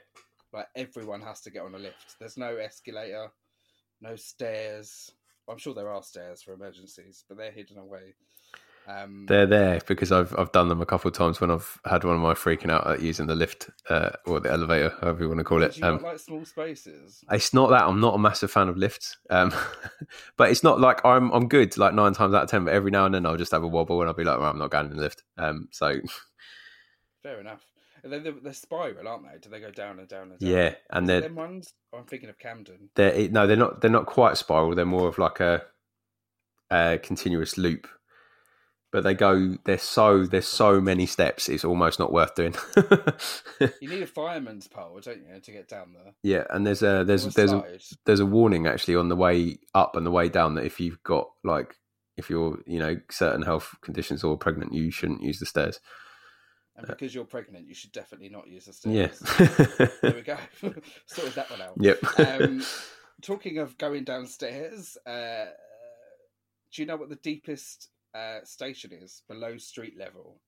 Like, everyone has to get on a lift. There's no escalator, no stairs. I'm sure there are stairs for emergencies, but they're hidden away. Um, they're there because I've I've done them a couple of times when I've had one of my freaking out at using the lift uh, or the elevator, however you want to call do it. you Um, like small spaces? It's not that I'm not a massive fan of lifts, um, but it's not like I'm I'm good like nine times out of ten. But every now and then I'll just have a wobble and I'll be like, well, I'm not going in the lift. Um, so Fair enough. And then they're, they're spiral, aren't they? Do they go down and down and down? yeah, and Is it they're them ones. Oh, I'm thinking of Camden. they're no, they're not they're not quite spiral. They're more of like a, a continuous loop. But they go. There's so there's so many steps. It's almost not worth doing. You need a fireman's pole, don't you, to get down there? yeah, and there's a there's a there's a, there's a warning actually on the way up and the way down that if you've got like if you're you know certain health conditions or pregnant, you shouldn't use the stairs. And because you're pregnant, you should definitely not use the Yeah. stairs. there we go. Sorted that one out. yep. Um, talking of going downstairs, uh, do you know what the deepest uh, station is below street level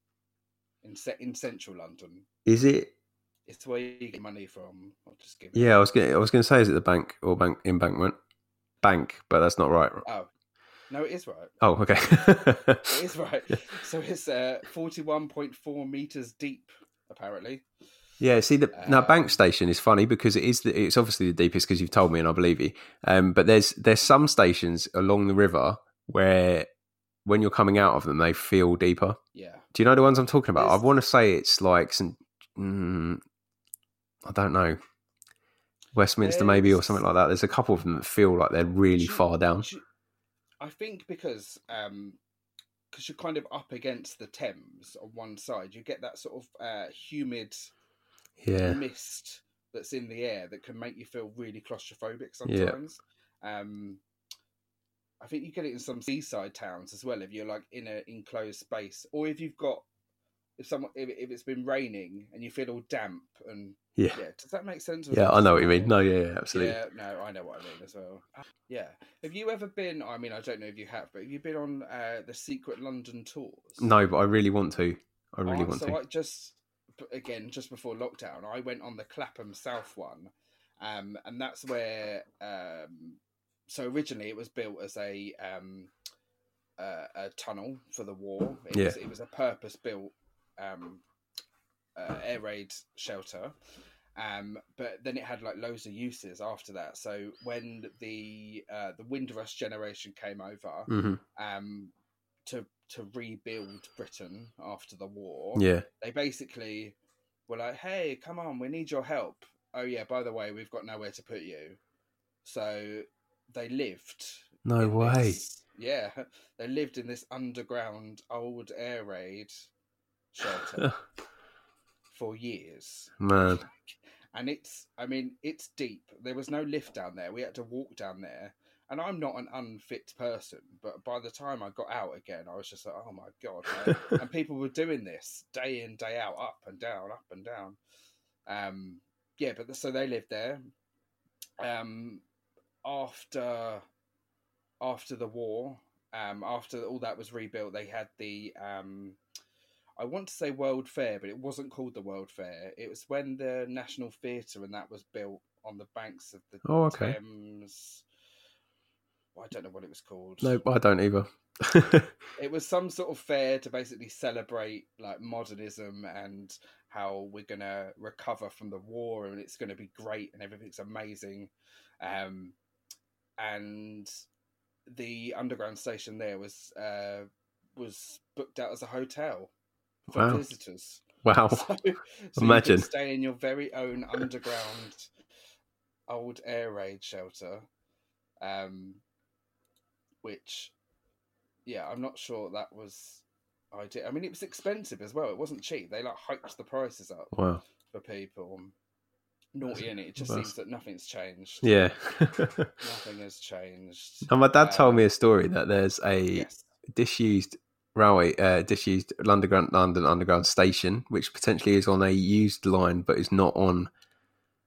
in in central London? Is it? It's where you get money from. I'll just give. Yeah, I was going. I was going to say, is it the bank or bank embankment? Bank, but that's not right. Oh, no, it is right. Oh, okay. It is right. So it's uh, forty-one point four meters deep, apparently. Yeah, see, the now Um, bank station is funny because it is the, it's obviously the deepest because you've told me and I believe you. Um, but there's there's some stations along the river where when you're coming out of them they feel deeper. Yeah. Do you know the ones I'm talking about? I want to say it's like St. Mm, I don't know, Westminster maybe or something like that. There's a couple of them that feel like they're really you- far down. you- I think because um, because you're kind of up against the Thames on one side, you get that sort of uh, humid Yeah, mist that's in the air that can make you feel really claustrophobic Yeah. sometimes. Um, I think you get it in some seaside towns as well if you're like in an enclosed space, or if you've got if someone if, if it's been raining and you feel all damp and yeah, yeah. Does that make sense? yeah. I know what you mean. No, yeah, yeah absolutely. yeah, no, I know what I mean as well. Yeah. Have you ever been? I mean, I don't know if you have, but have you been on uh, the Secret London tours? No, but I really want to. I really Oh, want so to. So I just again just before lockdown, I went on the Clapham South one, um, and that's where. Um, so originally, it was built as a um, uh, a tunnel for the war. It Yeah. was, it was a purpose built um, uh, air raid shelter. Um, but then it had like loads of uses after that. So when the uh, the Windrush generation came over, hmm um, to to rebuild Britain after the war, Yeah. they basically were like, "Hey, come on, we need your help." Oh yeah, by the way, we've got nowhere to put you. So they lived. No way. this- yeah, they lived in this underground old air raid shelter for years. Man. And it's, I mean, it's deep. There was no lift down there. We had to walk down there. And I'm not an unfit person, but by the time I got out again, I was just like, oh my God. and people were doing this day in, day out, up and down, up and down. Um, yeah, but so they lived there. Um, after after the war, um, after all that was rebuilt, they had the um, I want to say World Fair, but it wasn't called the World Fair. It was when the National Theatre and that was built on the banks of the Oh, okay. Thames. Well, I don't know what it was called. No, I don't either. It was some sort of fair to basically celebrate like modernism and how we're gonna recover from the war and it's gonna be great and everything's amazing. Um, and the underground station there was uh, was booked out as a hotel for Wow. visitors. wow. So, so you Imagine. could stay in your very own underground old air raid shelter, um, which, yeah, I'm not sure that was idea. I mean, it was expensive as well. It wasn't cheap. They like hiked the prices up Wow. for people. Naughty in it. It just That's- seems that nothing's changed. Yeah. Nothing has changed. and my dad told Um, me a story that there's a Yes. disused railway, uh, disused London London Underground station, which potentially is on a used line, but is not on,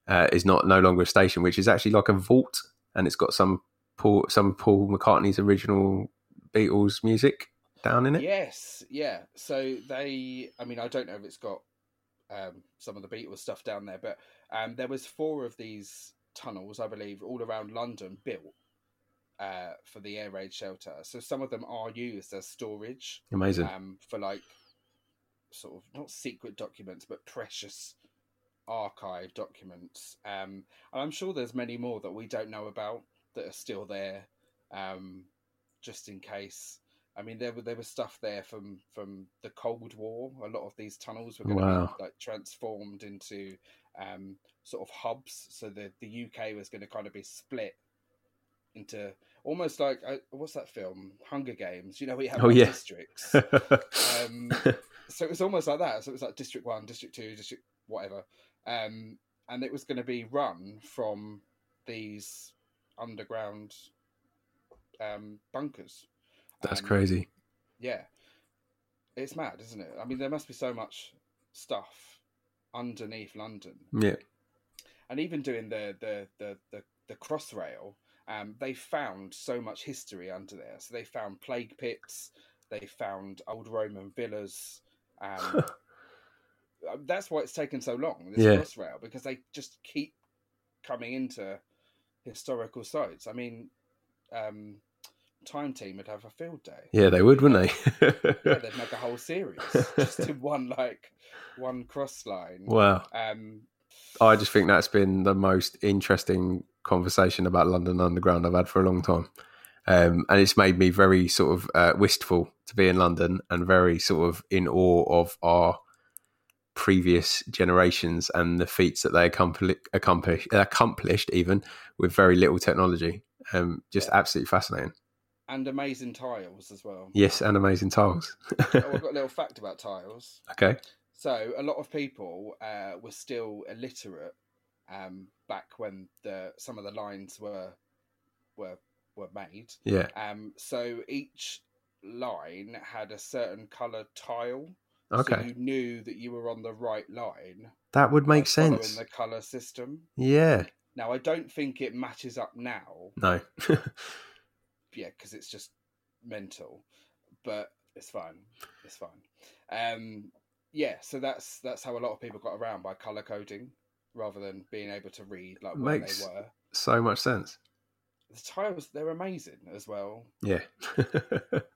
uh, is not no longer a station, which is actually like a vault, and it's got some Paul some Paul McCartney's original Beatles music down in it. Yes, yeah. So they, I mean, I don't know if it's got um, some of the Beatles stuff down there, but um, there was four of these tunnels, I believe, all around London built uh, for the air raid shelter. So some of them are used as storage Amazing. um, for like sort of not secret documents, but precious archive documents. Um, and I'm sure there's many more that we don't know about that are still there, um, just in case. I mean, there were there was stuff there from from the Cold War. A lot of these tunnels were going to Wow. be like transformed into um, sort of hubs. So the the UK was going to kind of be split into almost like uh, what's that film Hunger Games? You know, we have Oh, yeah. districts. um, so it was almost like that. So it was like District One, District Two, District whatever, um, and it was going to be run from these underground um, bunkers. That's Um, crazy. Yeah, it's mad, isn't it? I mean, there must be so much stuff underneath London, Yeah. and even doing the the the the, the crossrail. Um, they found so much history under there. So they found plague pits, they found old Roman villas. Um, that's why it's taken so long, this Yeah. crossrail, because they just keep coming into historical sites. I mean, um, Time Team would have a field day. Yeah, they would, wouldn't they? Yeah, they'd make a whole series just in one like one cross line. wow. Um, I just think that's been the most interesting conversation about London Underground I've had for a long time. Um, and it's made me very sort of uh, wistful to be in London and very sort of in awe of our previous generations and the feats that they accompli- accomplish, accomplished even with very little technology. Um, just Yeah. absolutely fascinating. And amazing tiles as well. Yes, and amazing tiles. oh, I've got a little fact about tiles. okay. So a lot of people uh, were still illiterate um, back when the some of the lines were were were made. Yeah. Um, so each line had a certain coloured tile. Okay. So you knew that you were on the right line. that would make sense. The colour system. Yeah. Now I don't think it matches up now. No. Yeah, because it's just mental. But it's fine. It's fine. Um, yeah, so that's that's how a lot of people got around by colour coding rather than being able to read like what Makes- they were. so much sense. The tiles they're amazing as well. Yeah.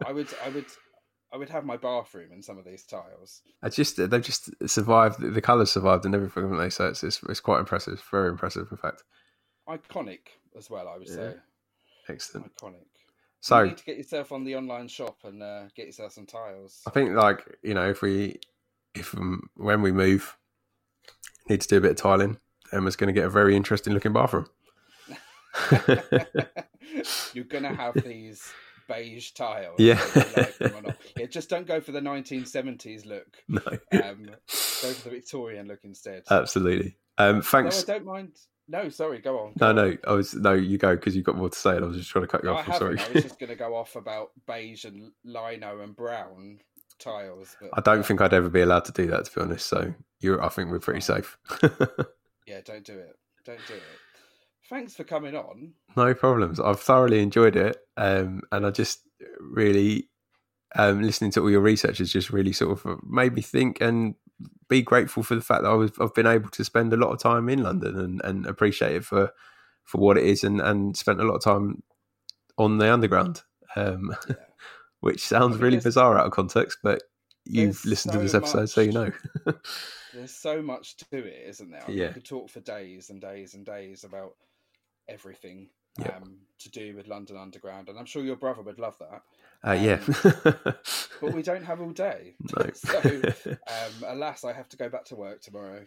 I would I would I would have my bathroom in some of these tiles. I just they've just survived. The colours survived and everything, haven't they? So it's, it's it's quite impressive. Very impressive, in fact. Iconic as well, I would Yeah. say. Excellent. Iconic. So you need to get yourself on the online shop and uh, get yourself some tiles. I think, like you know, if we if um, when we move, need to do a bit of tiling, Emma's going to get a very interesting looking bathroom. You're gonna have these beige tiles. Yeah. like them or not. Yeah, just don't go for the 1970s look. no, Um, go for the Victorian look instead. absolutely. Um, no, I don't mind. No, sorry, go on. No, on. no, I was no. You go because you've got more to say, and I was just trying to cut you No, off. I'm sorry. I was just going to go off about beige and lino and brown tiles. But I don't uh, think I'd ever be allowed to do that, to be honest. So you, I think we're pretty safe. Yeah, don't do it. Don't do it. Thanks for coming on. No problems. I've thoroughly enjoyed it, um, and I just really um, listening to all your research has just really sort of made me think and be grateful for the fact that I was I've been able to spend a lot of time in London and, and appreciate it for for what it is, and and spent a lot of time on the underground, um, Yeah. which sounds really bizarre out of context, but you've listened to this episode, so you know. There's so much to it, isn't there? I Yeah. could talk for days and days and days about everything Yeah. um, to do with London Underground, and I'm sure your brother would love that. Uh, yeah. But we don't have all day. no. so, um, alas, I have to go back to work tomorrow.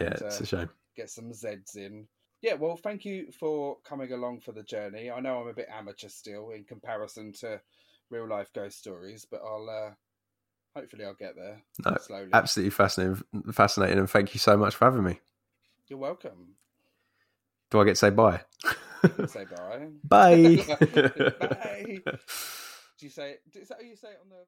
yeah, it's uh, a shame. get some Zeds in. Yeah, well, thank you for coming along for the journey. I know I'm a bit amateur still in comparison to real life ghost stories, but I'll uh, hopefully I'll get there No, slowly. Absolutely fascinating, fascinating, and thank you so much for having me. You're welcome. Do I get to say bye? Say bye. bye. Bye. Do you say? Is that how you say it on the?